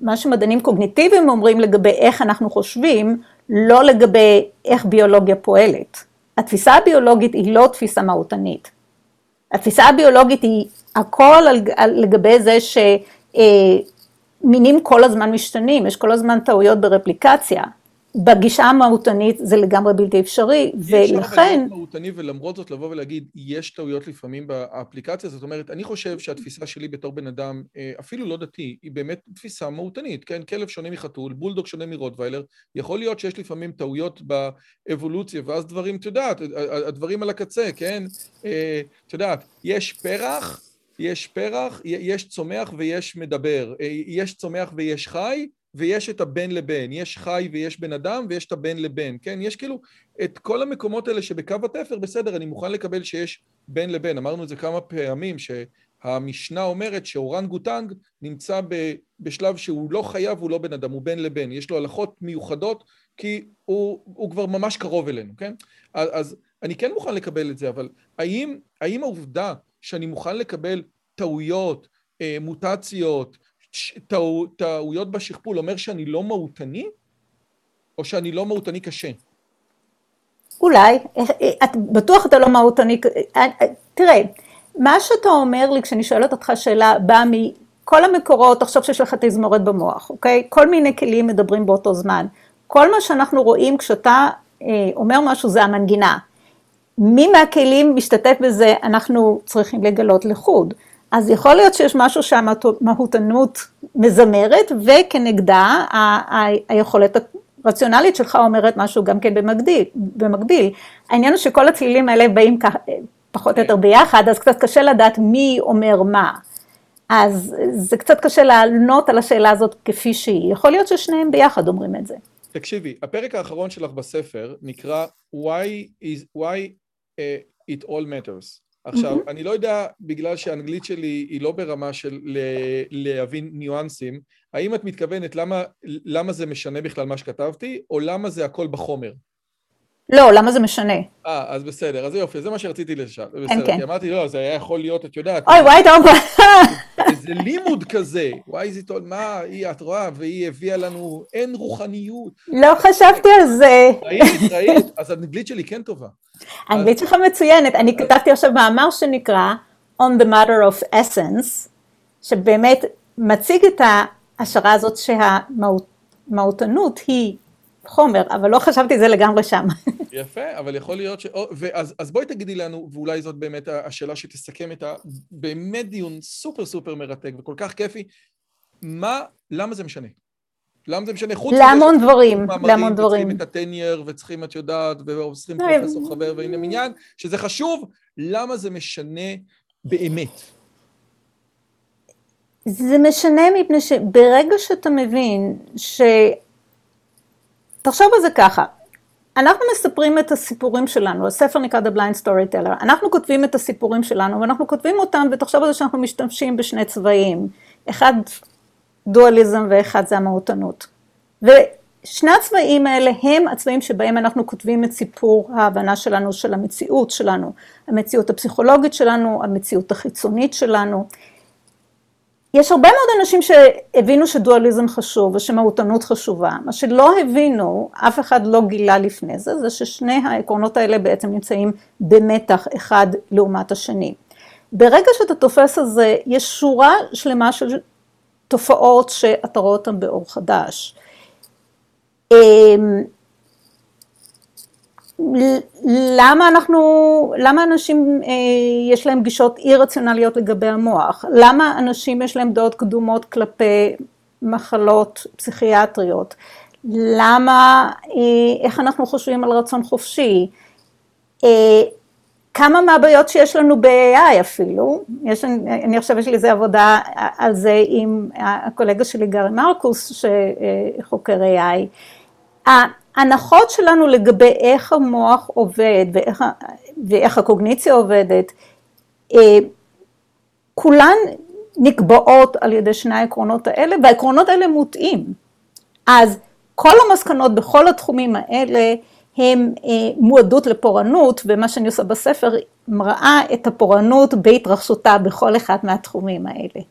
מה שמדענים קוגניטיביים אומרים לגבי איך אנחנו חושבים, לא לגבי איך ביולוגיה פועלת. התפיסה הביולוגית היא לא תפיסה מהותנית. התפיסה הביולוגית היא הכל על, על, לגבי זה שמינים כל הזמן משתנים, יש כל הזמן טעויות ברפליקציה. בגישה המהותנית זה לגמרי בלתי אפשרי, ולכן... אפשר להיות מהותני ולמרות זאת לבוא ולהגיד, יש טעויות לפעמים באפליקציה, זאת אומרת, אני חושב שהתפיסה שלי בתור בן אדם, אה, אפילו לא דתי, היא באמת תפיסה מהותנית, כן? כלב שונה מחתול, בולדוג שונה מרוטוויילר, יכול להיות שיש לפעמים טעויות באבולוציה, ואז דברים, את יודעת, הדברים על הקצה, כן? אה, את יודעת, יש פרח, יש פרח, יש צומח ויש מדבר, אה, יש צומח ויש חי, ויש את הבן לבן, יש חי ויש בן אדם ויש את הבן לבן, כן? יש כאילו את כל המקומות האלה שבקו התפר, בסדר, אני מוכן לקבל שיש בן לבן, אמרנו את זה כמה פעמים, שהמשנה אומרת שאורנגוטנג נמצא בשלב שהוא לא חייב, הוא לא בן אדם, הוא בן לבן, יש לו הלכות מיוחדות כי הוא, הוא כבר ממש קרוב אלינו, כן? אז, אז אני כן מוכן לקבל את זה, אבל האם, האם העובדה שאני מוכן לקבל טעויות, אה, מוטציות, טעו, טעויות בשכפול אומר שאני לא מהותני? או שאני לא מהותני קשה? אולי, את בטוח אתה לא מהותני, תראה, מה שאתה אומר לי כשאני שואלת אותך שאלה באה מכל המקורות, תחשוב שיש לך תזמורת במוח, אוקיי? כל מיני כלים מדברים באותו זמן. כל מה שאנחנו רואים כשאתה אה, אומר משהו זה המנגינה. מי מהכלים משתתף בזה, אנחנו צריכים לגלות לחוד. אז יכול להיות שיש משהו שהמהותנות מזמרת, וכנגדה היכולת הרציונלית שלך אומרת משהו גם כן במקביל. במקביל. העניין הוא שכל הצלילים האלה באים. פחות או יותר ביחד, אז קצת קשה לדעת מי אומר מה. אז זה קצת קשה לענות על השאלה הזאת כפי שהיא. יכול להיות ששניהם ביחד אומרים את זה. תקשיבי, הפרק האחרון שלך בספר נקרא Why, is, why uh, it all matters. עכשיו, mm-hmm. אני לא יודע, בגלל שהאנגלית שלי היא לא ברמה של להבין ניואנסים, האם את מתכוונת למה, למה זה משנה בכלל מה שכתבתי, או למה זה הכל בחומר? לא, למה זה משנה? אה, אז בסדר, אז יופי, זה מה שרציתי לשאול. בסדר, כן. כי אמרתי, לא, זה היה יכול להיות, את יודעת... אוי, וואי, טוב. איזה לימוד כזה, וואי, זה טוב, מה, היא, את רואה, והיא הביאה לנו, אין רוחניות. לא חשבתי על זה. ראית, ראית, אז האנגלית שלי כן טובה. האנגלית שלך מצוינת, אני כתבתי עכשיו מאמר שנקרא On the Matter of Essence, שבאמת מציג את ההשערה הזאת שהמהותנות היא חומר, אבל לא חשבתי את זה לגמרי שם. יפה, אבל יכול להיות ש... ואז, אז בואי תגידי לנו, ואולי זאת באמת השאלה שתסכם את הבאמת דיון סופר סופר מרתק וכל כך כיפי, מה, למה זה משנה? למה זה משנה? חוץ מזה להמון דברים, להמון דברים. וצריכים את הטנייר, וצריכים, את יודעת, וצריכים פרופסור חבר ועניין עניין, שזה חשוב, למה זה משנה באמת? זה משנה מפני שברגע שאתה מבין ש... תחשוב על זה ככה, אנחנו מספרים את הסיפורים שלנו, הספר נקרא The Blind Storyteller, אנחנו כותבים את הסיפורים שלנו ואנחנו כותבים אותם ותחשוב על זה שאנחנו משתמשים בשני צבעים, אחד דואליזם ואחד זה המהותנות. שני הצבעים האלה הם הצבעים שבהם אנחנו כותבים את סיפור ההבנה שלנו של המציאות שלנו, המציאות הפסיכולוגית שלנו, המציאות החיצונית שלנו. יש הרבה מאוד אנשים שהבינו שדואליזם חשוב ושמהותנות חשובה, מה שלא הבינו, אף אחד לא גילה לפני זה, זה ששני העקרונות האלה בעצם נמצאים במתח אחד לעומת השני. ברגע שאתה תופס את זה, יש שורה שלמה של תופעות שאתה רואה אותן באור חדש. אמ, למה אנחנו, למה אנשים אה, יש להם גישות אי רציונליות לגבי המוח? למה אנשים יש להם דעות קדומות כלפי מחלות פסיכיאטריות? למה, אה, איך אנחנו חושבים על רצון חופשי? אה, כמה מהבעיות שיש לנו ב-AI אפילו, יש, אני חושבת שיש לי איזה עבודה על זה עם הקולגה שלי גארי מרקוס שחוקר AI. ההנחות שלנו לגבי איך המוח עובד ואיך, ואיך הקוגניציה עובדת, אה, כולן נקבעות על ידי שני העקרונות האלה והעקרונות האלה מוטעים. אז כל המסקנות בכל התחומים האלה הם אה, מועדות לפורענות, ומה שאני עושה בספר מראה את הפורענות בהתרחשותה בכל אחד מהתחומים האלה.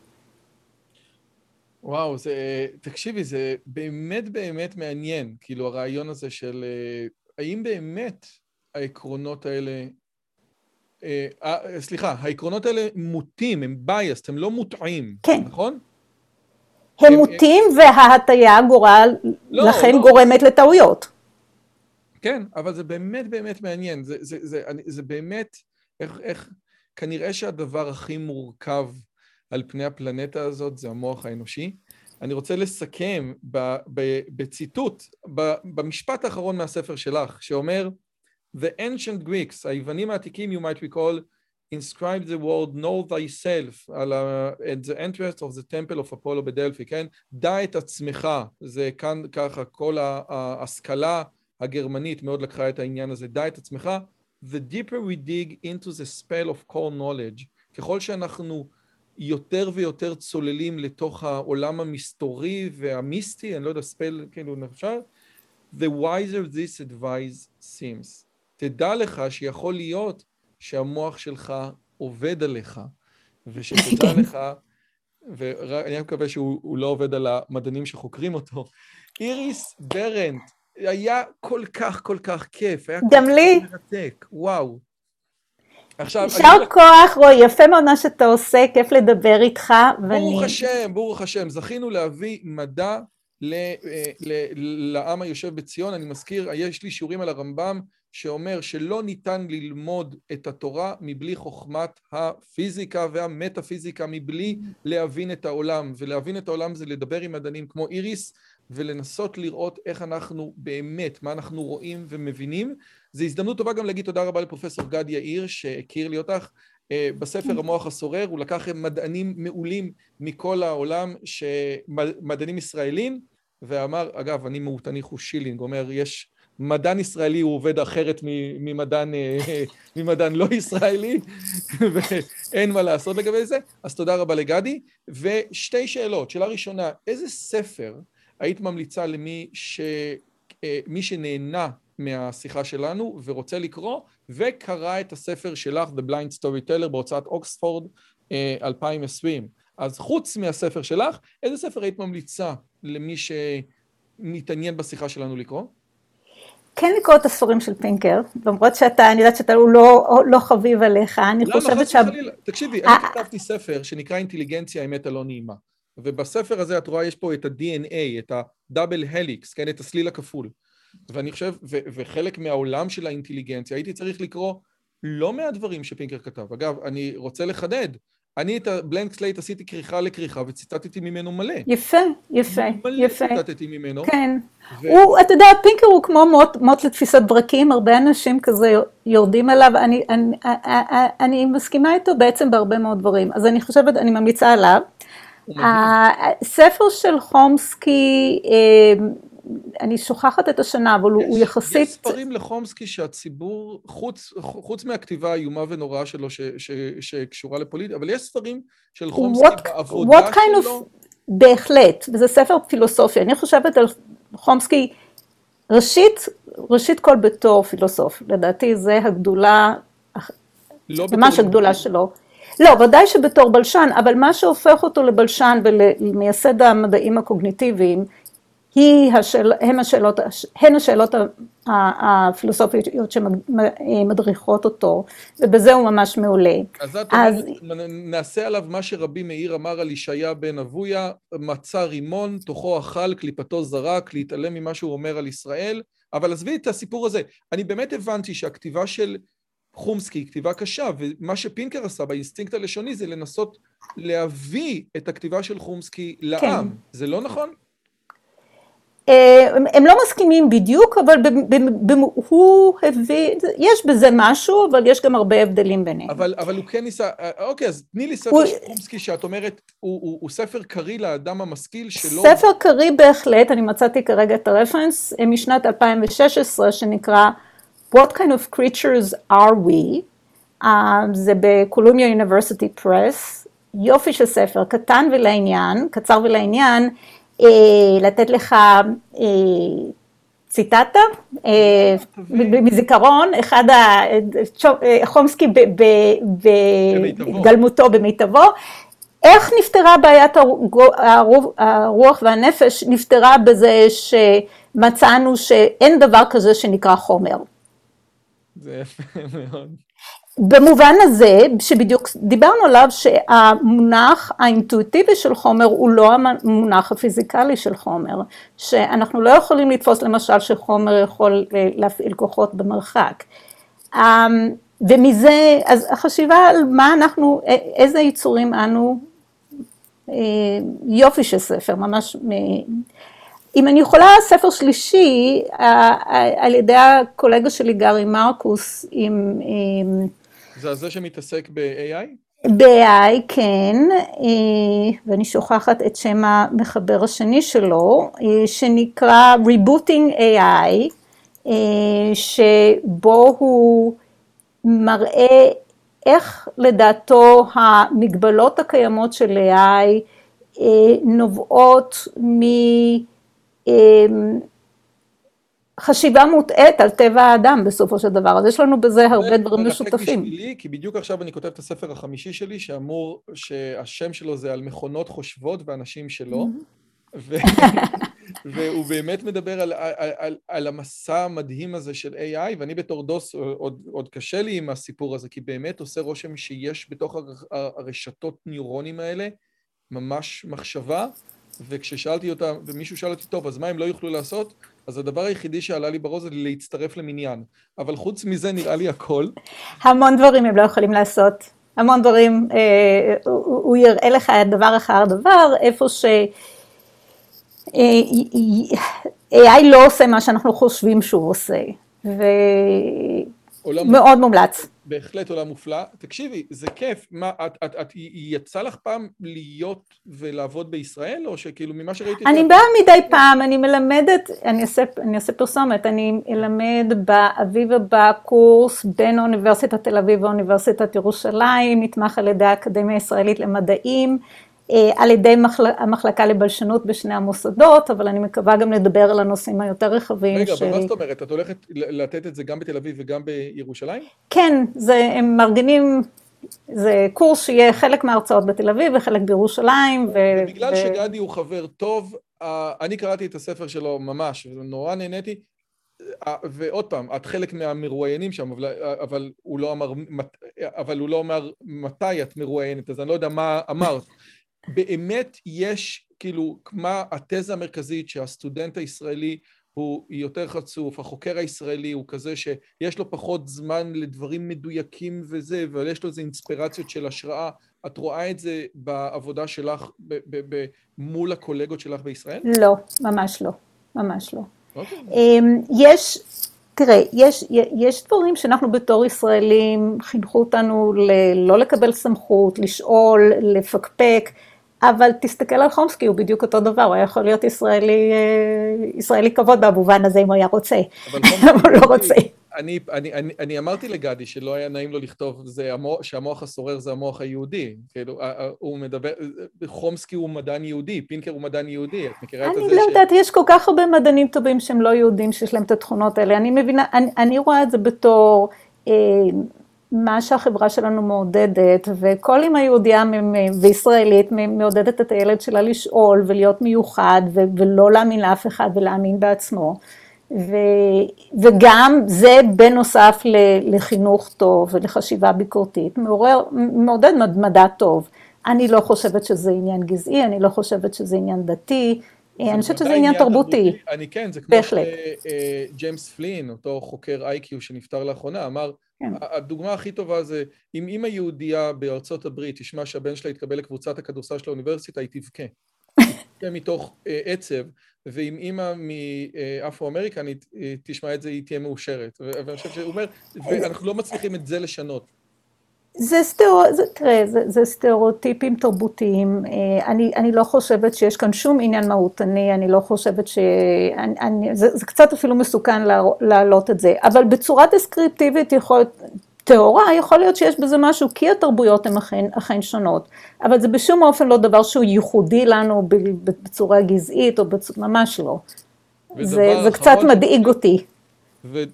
וואו, זה, תקשיבי, זה באמת באמת מעניין, כאילו הרעיון הזה של אה, האם באמת העקרונות האלה, אה, אה, סליחה, העקרונות האלה מוטים, הם biased, הם לא מוטעים, כן. נכון? הם, הם מוטים הם... וההטייה גורל, לא, לכן לא. גורמת לטעויות. כן, אבל זה באמת באמת מעניין, זה, זה, זה, זה, זה באמת, איך, איך, כנראה שהדבר הכי מורכב על פני הפלנטה הזאת זה המוח האנושי. אני רוצה לסכם ב, ב, בציטוט, ב, במשפט האחרון מהספר שלך, שאומר The ancient Greeks, היוונים העתיקים, you might recall, inscribed the word know thyself על ה, at the entrance of the temple of Apollo בדלפי, כן? דע את עצמך, זה כאן ככה, כל ההשכלה הגרמנית מאוד לקחה את העניין הזה, דע את עצמך. The deeper we dig into the spell of core knowledge, ככל שאנחנו יותר ויותר צוללים לתוך העולם המסתורי והמיסטי, אני לא יודע, ספל, כאילו, אפשר? The wiser this advice seems. תדע לך שיכול להיות שהמוח שלך עובד עליך, ושתדע לך, ואני מקווה שהוא לא עובד על המדענים שחוקרים אותו. איריס ברנט, היה כל כך כל כך כיף, היה גם לי. מרתק, וואו. עכשיו... יישר כוח, רועי, יפה מאוד מה שאתה עושה, כיף לדבר איתך, ואני... ברוך השם, ברוך השם, זכינו להביא מדע ל, אה, ל, לעם היושב בציון. אני מזכיר, יש לי שיעורים על הרמב"ם, שאומר שלא ניתן ללמוד את התורה מבלי חוכמת הפיזיקה והמטאפיזיקה, מבלי להבין את העולם. ולהבין את העולם זה לדבר עם מדענים כמו איריס, ולנסות לראות איך אנחנו באמת, מה אנחנו רואים ומבינים. זו הזדמנות טובה גם להגיד תודה רבה לפרופסור גד יאיר, שהכיר לי אותך. אה, בספר המוח הסורר, הוא לקח מדענים מעולים מכל העולם, מדענים ישראלים, ואמר, אגב, אני מהותני חושילינג, אומר, יש מדען ישראלי הוא עובד אחרת ממדען, אה, ממדען לא ישראלי, ואין מה לעשות לגבי זה, אז תודה רבה לגדי. ושתי שאלות, שאלה ראשונה, איזה ספר היית ממליצה למי ש... אה, מי שנהנה מהשיחה שלנו ורוצה לקרוא, וקרא את הספר שלך, The Blind Storyteller, בהוצאת אוקספורד 2020. אה, אז חוץ מהספר שלך, איזה ספר היית ממליצה למי שמתעניין בשיחה שלנו לקרוא? כן לקרוא את הספרים של פינקר, למרות שאתה, אני יודעת שאתה לא, לא חביב עליך, אני לא, חושבת לא, שה... לא, חס וחלילה. תקשיבי, אני כתבתי ספר שנקרא אינטליגנציה האמת הלא נעימה. ובספר הזה את רואה יש פה את ה-DNA, את ה double helix, כן, את הסליל הכפול. ואני חושב, ו- וחלק מהעולם של האינטליגנציה, הייתי צריך לקרוא לא מהדברים שפינקר כתב. אגב, אני רוצה לחדד, אני את ה blank slate עשיתי כריכה לכריכה וציטטתי ממנו מלא. יפה, יפה, מלא יפה. מלא ציטטתי ממנו. כן. ו... הוא, אתה יודע, פינקר הוא כמו מוט, מוט לתפיסת ברקים, הרבה אנשים כזה יורדים עליו, אני, אני, אני, אני מסכימה איתו בעצם בהרבה מאוד דברים. אז אני חושבת, אני ממליצה עליו. הספר של חומסקי, אה, אני שוכחת את השנה, אבל יש, הוא יחסית... יש ספרים לחומסקי שהציבור, חוץ, חוץ מהכתיבה האיומה ונוראה שלו ש, ש, שקשורה לפוליטי, אבל יש ספרים של חומסקי what, בעבודה what kind שלו... Of, בהחלט, וזה ספר פילוסופיה. אני חושבת על חומסקי ראשית, ראשית כל בתור פילוסוף, לדעתי זה הגדולה, לא ממש בתור- הגדולה שלו. לא, ודאי שבתור בלשן, אבל מה שהופך אותו לבלשן ולמייסד המדעים הקוגניטיביים, היא השאל, הם השאלות, הן השאלות הפילוסופיות שמדריכות אותו, ובזה הוא ממש מעולה. אז את אז- אומרת, נעשה עליו מה שרבי מאיר אמר על ישעיה בן אבויה, מצא רימון, תוכו אכל, קליפתו זרק, להתעלם ממה שהוא אומר על ישראל, אבל עזבי את הסיפור הזה. אני באמת הבנתי שהכתיבה של חומסקי היא כתיבה קשה, ומה שפינקר עשה באינסטינקט הלשוני זה לנסות להביא את הכתיבה של חומסקי לעם. זה לא נכון? אה, הם, הם לא מסכימים בדיוק, אבל ב, ב, ב, הוא הביא, יש בזה משהו, אבל יש גם הרבה הבדלים ביניהם. אבל, אבל הוא כן ניסה, אה, אוקיי, אז תני לי ספר הוא- של חומסקי שאת אומרת, הוא, הוא, הוא ספר קריא לאדם המשכיל שלא... ספר קריא בהחלט, אני מצאתי כרגע את הרפרנס, אה, משנת 2016, שנקרא What kind of creatures are we? Uh, זה בקולומיה יוניברסיטי פרס, יופי של ספר, קטן ולעניין, קצר ולעניין, אה, לתת לך אה, ציטטה אה, מזיכרון, אחד ה... צ'ו- אה, חומסקי במיטבו. בגלמותו במיטבו, איך נפתרה בעיית הרוח והנפש? נפתרה בזה שמצאנו שאין דבר כזה שנקרא חומר. זה יפה מאוד. במובן הזה, שבדיוק דיברנו עליו, שהמונח האינטואיטיבי של חומר הוא לא המונח הפיזיקלי של חומר, שאנחנו לא יכולים לתפוס למשל שחומר יכול אה, להפעיל כוחות במרחק. אמ, ומזה, אז החשיבה על מה אנחנו, איזה יצורים אנו, אה, יופי של ספר, ממש, אם אני יכולה, ספר שלישי, על ידי הקולגה שלי גארי מרקוס, עם, זה הזה שמתעסק ב-AI? ב-AI, כן, אה, ואני שוכחת את שם המחבר השני שלו, אה, שנקרא Rebooting AI, אה, שבו הוא מראה איך לדעתו המגבלות הקיימות של AI נובעות מחשיבה מוטעית על טבע האדם בסופו של דבר, אז יש לנו בזה הרבה דברים משותפים. בשבילי, כי בדיוק עכשיו אני כותב את הספר החמישי שלי, שאמור, שהשם שלו זה על מכונות חושבות ואנשים שלא. והוא באמת מדבר על, על, על, על המסע המדהים הזה של AI, ואני בתור דוס עוד, עוד קשה לי עם הסיפור הזה, כי באמת עושה רושם שיש בתוך הר- הרשתות ניורונים האלה ממש מחשבה, וכששאלתי אותה, ומישהו שאל אותי, טוב, אז מה הם לא יוכלו לעשות? אז הדבר היחידי שעלה לי בראש זה להצטרף למניין. אבל חוץ מזה נראה לי הכל. המון דברים הם לא יכולים לעשות, המון דברים, אה, הוא, הוא יראה לך דבר אחר דבר, איפה ש... אה, AI לא עושה מה שאנחנו חושבים שהוא עושה, ומאוד מומלץ. בהחלט עולם מופלא. תקשיבי, זה כיף. מה, את, את, את, יצא לך פעם להיות ולעבוד בישראל, או שכאילו ממה שראיתי... אני את- באה מדי פעם, אני מלמדת, אני אעשה, אני אעשה פרסומת, אני אלמד באביבה בקורס בין אוניברסיטת תל אביב ואוניברסיטת ירושלים, נתמך על ידי האקדמיה הישראלית למדעים, על ידי מחל, המחלקה לבלשנות בשני המוסדות, אבל אני מקווה גם לדבר על הנושאים היותר רחבים רגע, של... אבל מה זאת אומרת? את הולכת לתת את זה גם בתל אביב וגם בירושלים? כן, זה, הם מארגנים, זה קורס שיהיה חלק מההרצאות בתל אביב וחלק בירושלים. ו... בגלל ו... שגדי הוא חבר טוב, אה, אני קראתי את הספר שלו ממש, ונורא נהניתי. אה, ועוד פעם, את חלק מהמרואיינים שם, אבל, אבל, הוא לא אמר, אבל הוא לא אמר מתי את מרואיינת, אז אני לא יודע מה אמרת. באמת יש, כאילו, מה התזה המרכזית שהסטודנט הישראלי הוא יותר חצוף, החוקר הישראלי הוא כזה שיש לו פחות זמן לדברים מדויקים וזה, אבל יש לו איזה אינספירציות של השראה. את רואה את זה בעבודה שלך ב- ב- ב- מול הקולגות שלך בישראל? לא, ממש לא, ממש לא. אוקיי. אמ, יש, תראה, יש, יש דברים שאנחנו בתור ישראלים חינכו אותנו ל- לא לקבל סמכות, לשאול, לפקפק, אבל תסתכל על חומסקי, הוא בדיוק אותו דבר, הוא היה יכול להיות ישראלי, אה, ישראלי כבוד במובן הזה אם הוא היה רוצה, אבל הוא לא רוצה. אני אמרתי לגדי שלא היה נעים לו לכתוב שהמוח הסורר זה המוח היהודי. כאילו, הוא מדבר, חומסקי הוא מדען יהודי, פינקר הוא מדען יהודי, את מכירה את זה ש... אני לא יודעת, יש כל כך הרבה מדענים טובים שהם לא יהודים, שיש להם את התכונות האלה. אני מבינה, אני רואה את זה בתור... מה שהחברה שלנו מעודדת, וכל אמא יהודיה וישראלית מעודדת את הילד שלה לשאול ולהיות מיוחד ולא להאמין לאף אחד ולהאמין בעצמו. ו, וגם זה בנוסף לחינוך טוב ולחשיבה ביקורתית, מעורר, מעודד מדע טוב. אני לא חושבת שזה עניין גזעי, אני לא חושבת שזה עניין דתי, אני חושבת שזה עניין תרבותי. אני כן, זה כמו שג'יימס פלין, אותו חוקר איי-קיו שנפטר לאחרונה, אמר, כן. הדוגמה הכי טובה זה, אם אימא יהודייה בארצות הברית תשמע שהבן שלה יתקבל לקבוצת הכדורסל של האוניברסיטה, היא תבכה. היא תבכה מתוך עצב, ואם אימא מאפרו-אמריקנית תשמע את זה, היא תהיה מאושרת. ואני חושב שהוא אומר, ואנחנו לא מצליחים את זה לשנות. זה, סטאור... זה, תראה, זה, זה סטריאוטיפים תרבותיים, אני, אני לא חושבת שיש כאן שום עניין מהותני, אני לא חושבת ש... אני, אני, זה, זה קצת אפילו מסוכן להעלות את זה, אבל בצורה דסקריפטיבית יכול להיות, טהורה, יכול להיות שיש בזה משהו, כי התרבויות הן אכן, אכן שונות, אבל זה בשום אופן לא דבר שהוא ייחודי לנו בצורה גזעית, או בצורה, ממש לא. זה, זה קצת מדאיג אותי.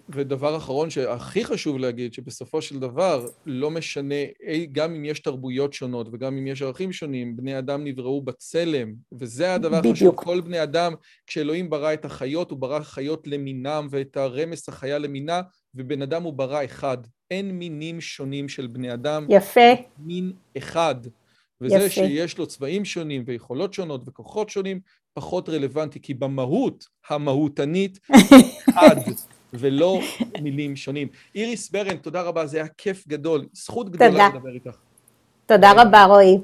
ודבר אחרון שהכי חשוב להגיד, שבסופו של דבר לא משנה, גם אם יש תרבויות שונות וגם אם יש ערכים שונים, בני אדם נבראו בצלם, וזה הדבר החשוב, כל בני אדם, כשאלוהים ברא את החיות, הוא ברא חיות למינם ואת הרמס החיה למינה, ובן אדם הוא ברא אחד. אין מינים שונים של בני אדם. יפה. מין אחד. וזה יפה. שיש לו צבעים שונים ויכולות שונות וכוחות שונים, פחות רלוונטי, כי במהות המהותנית, אחד. ולא מילים שונים. איריס ברן, תודה רבה, זה היה כיף גדול, זכות גדולה לדבר איתך. תודה רבה, רועי.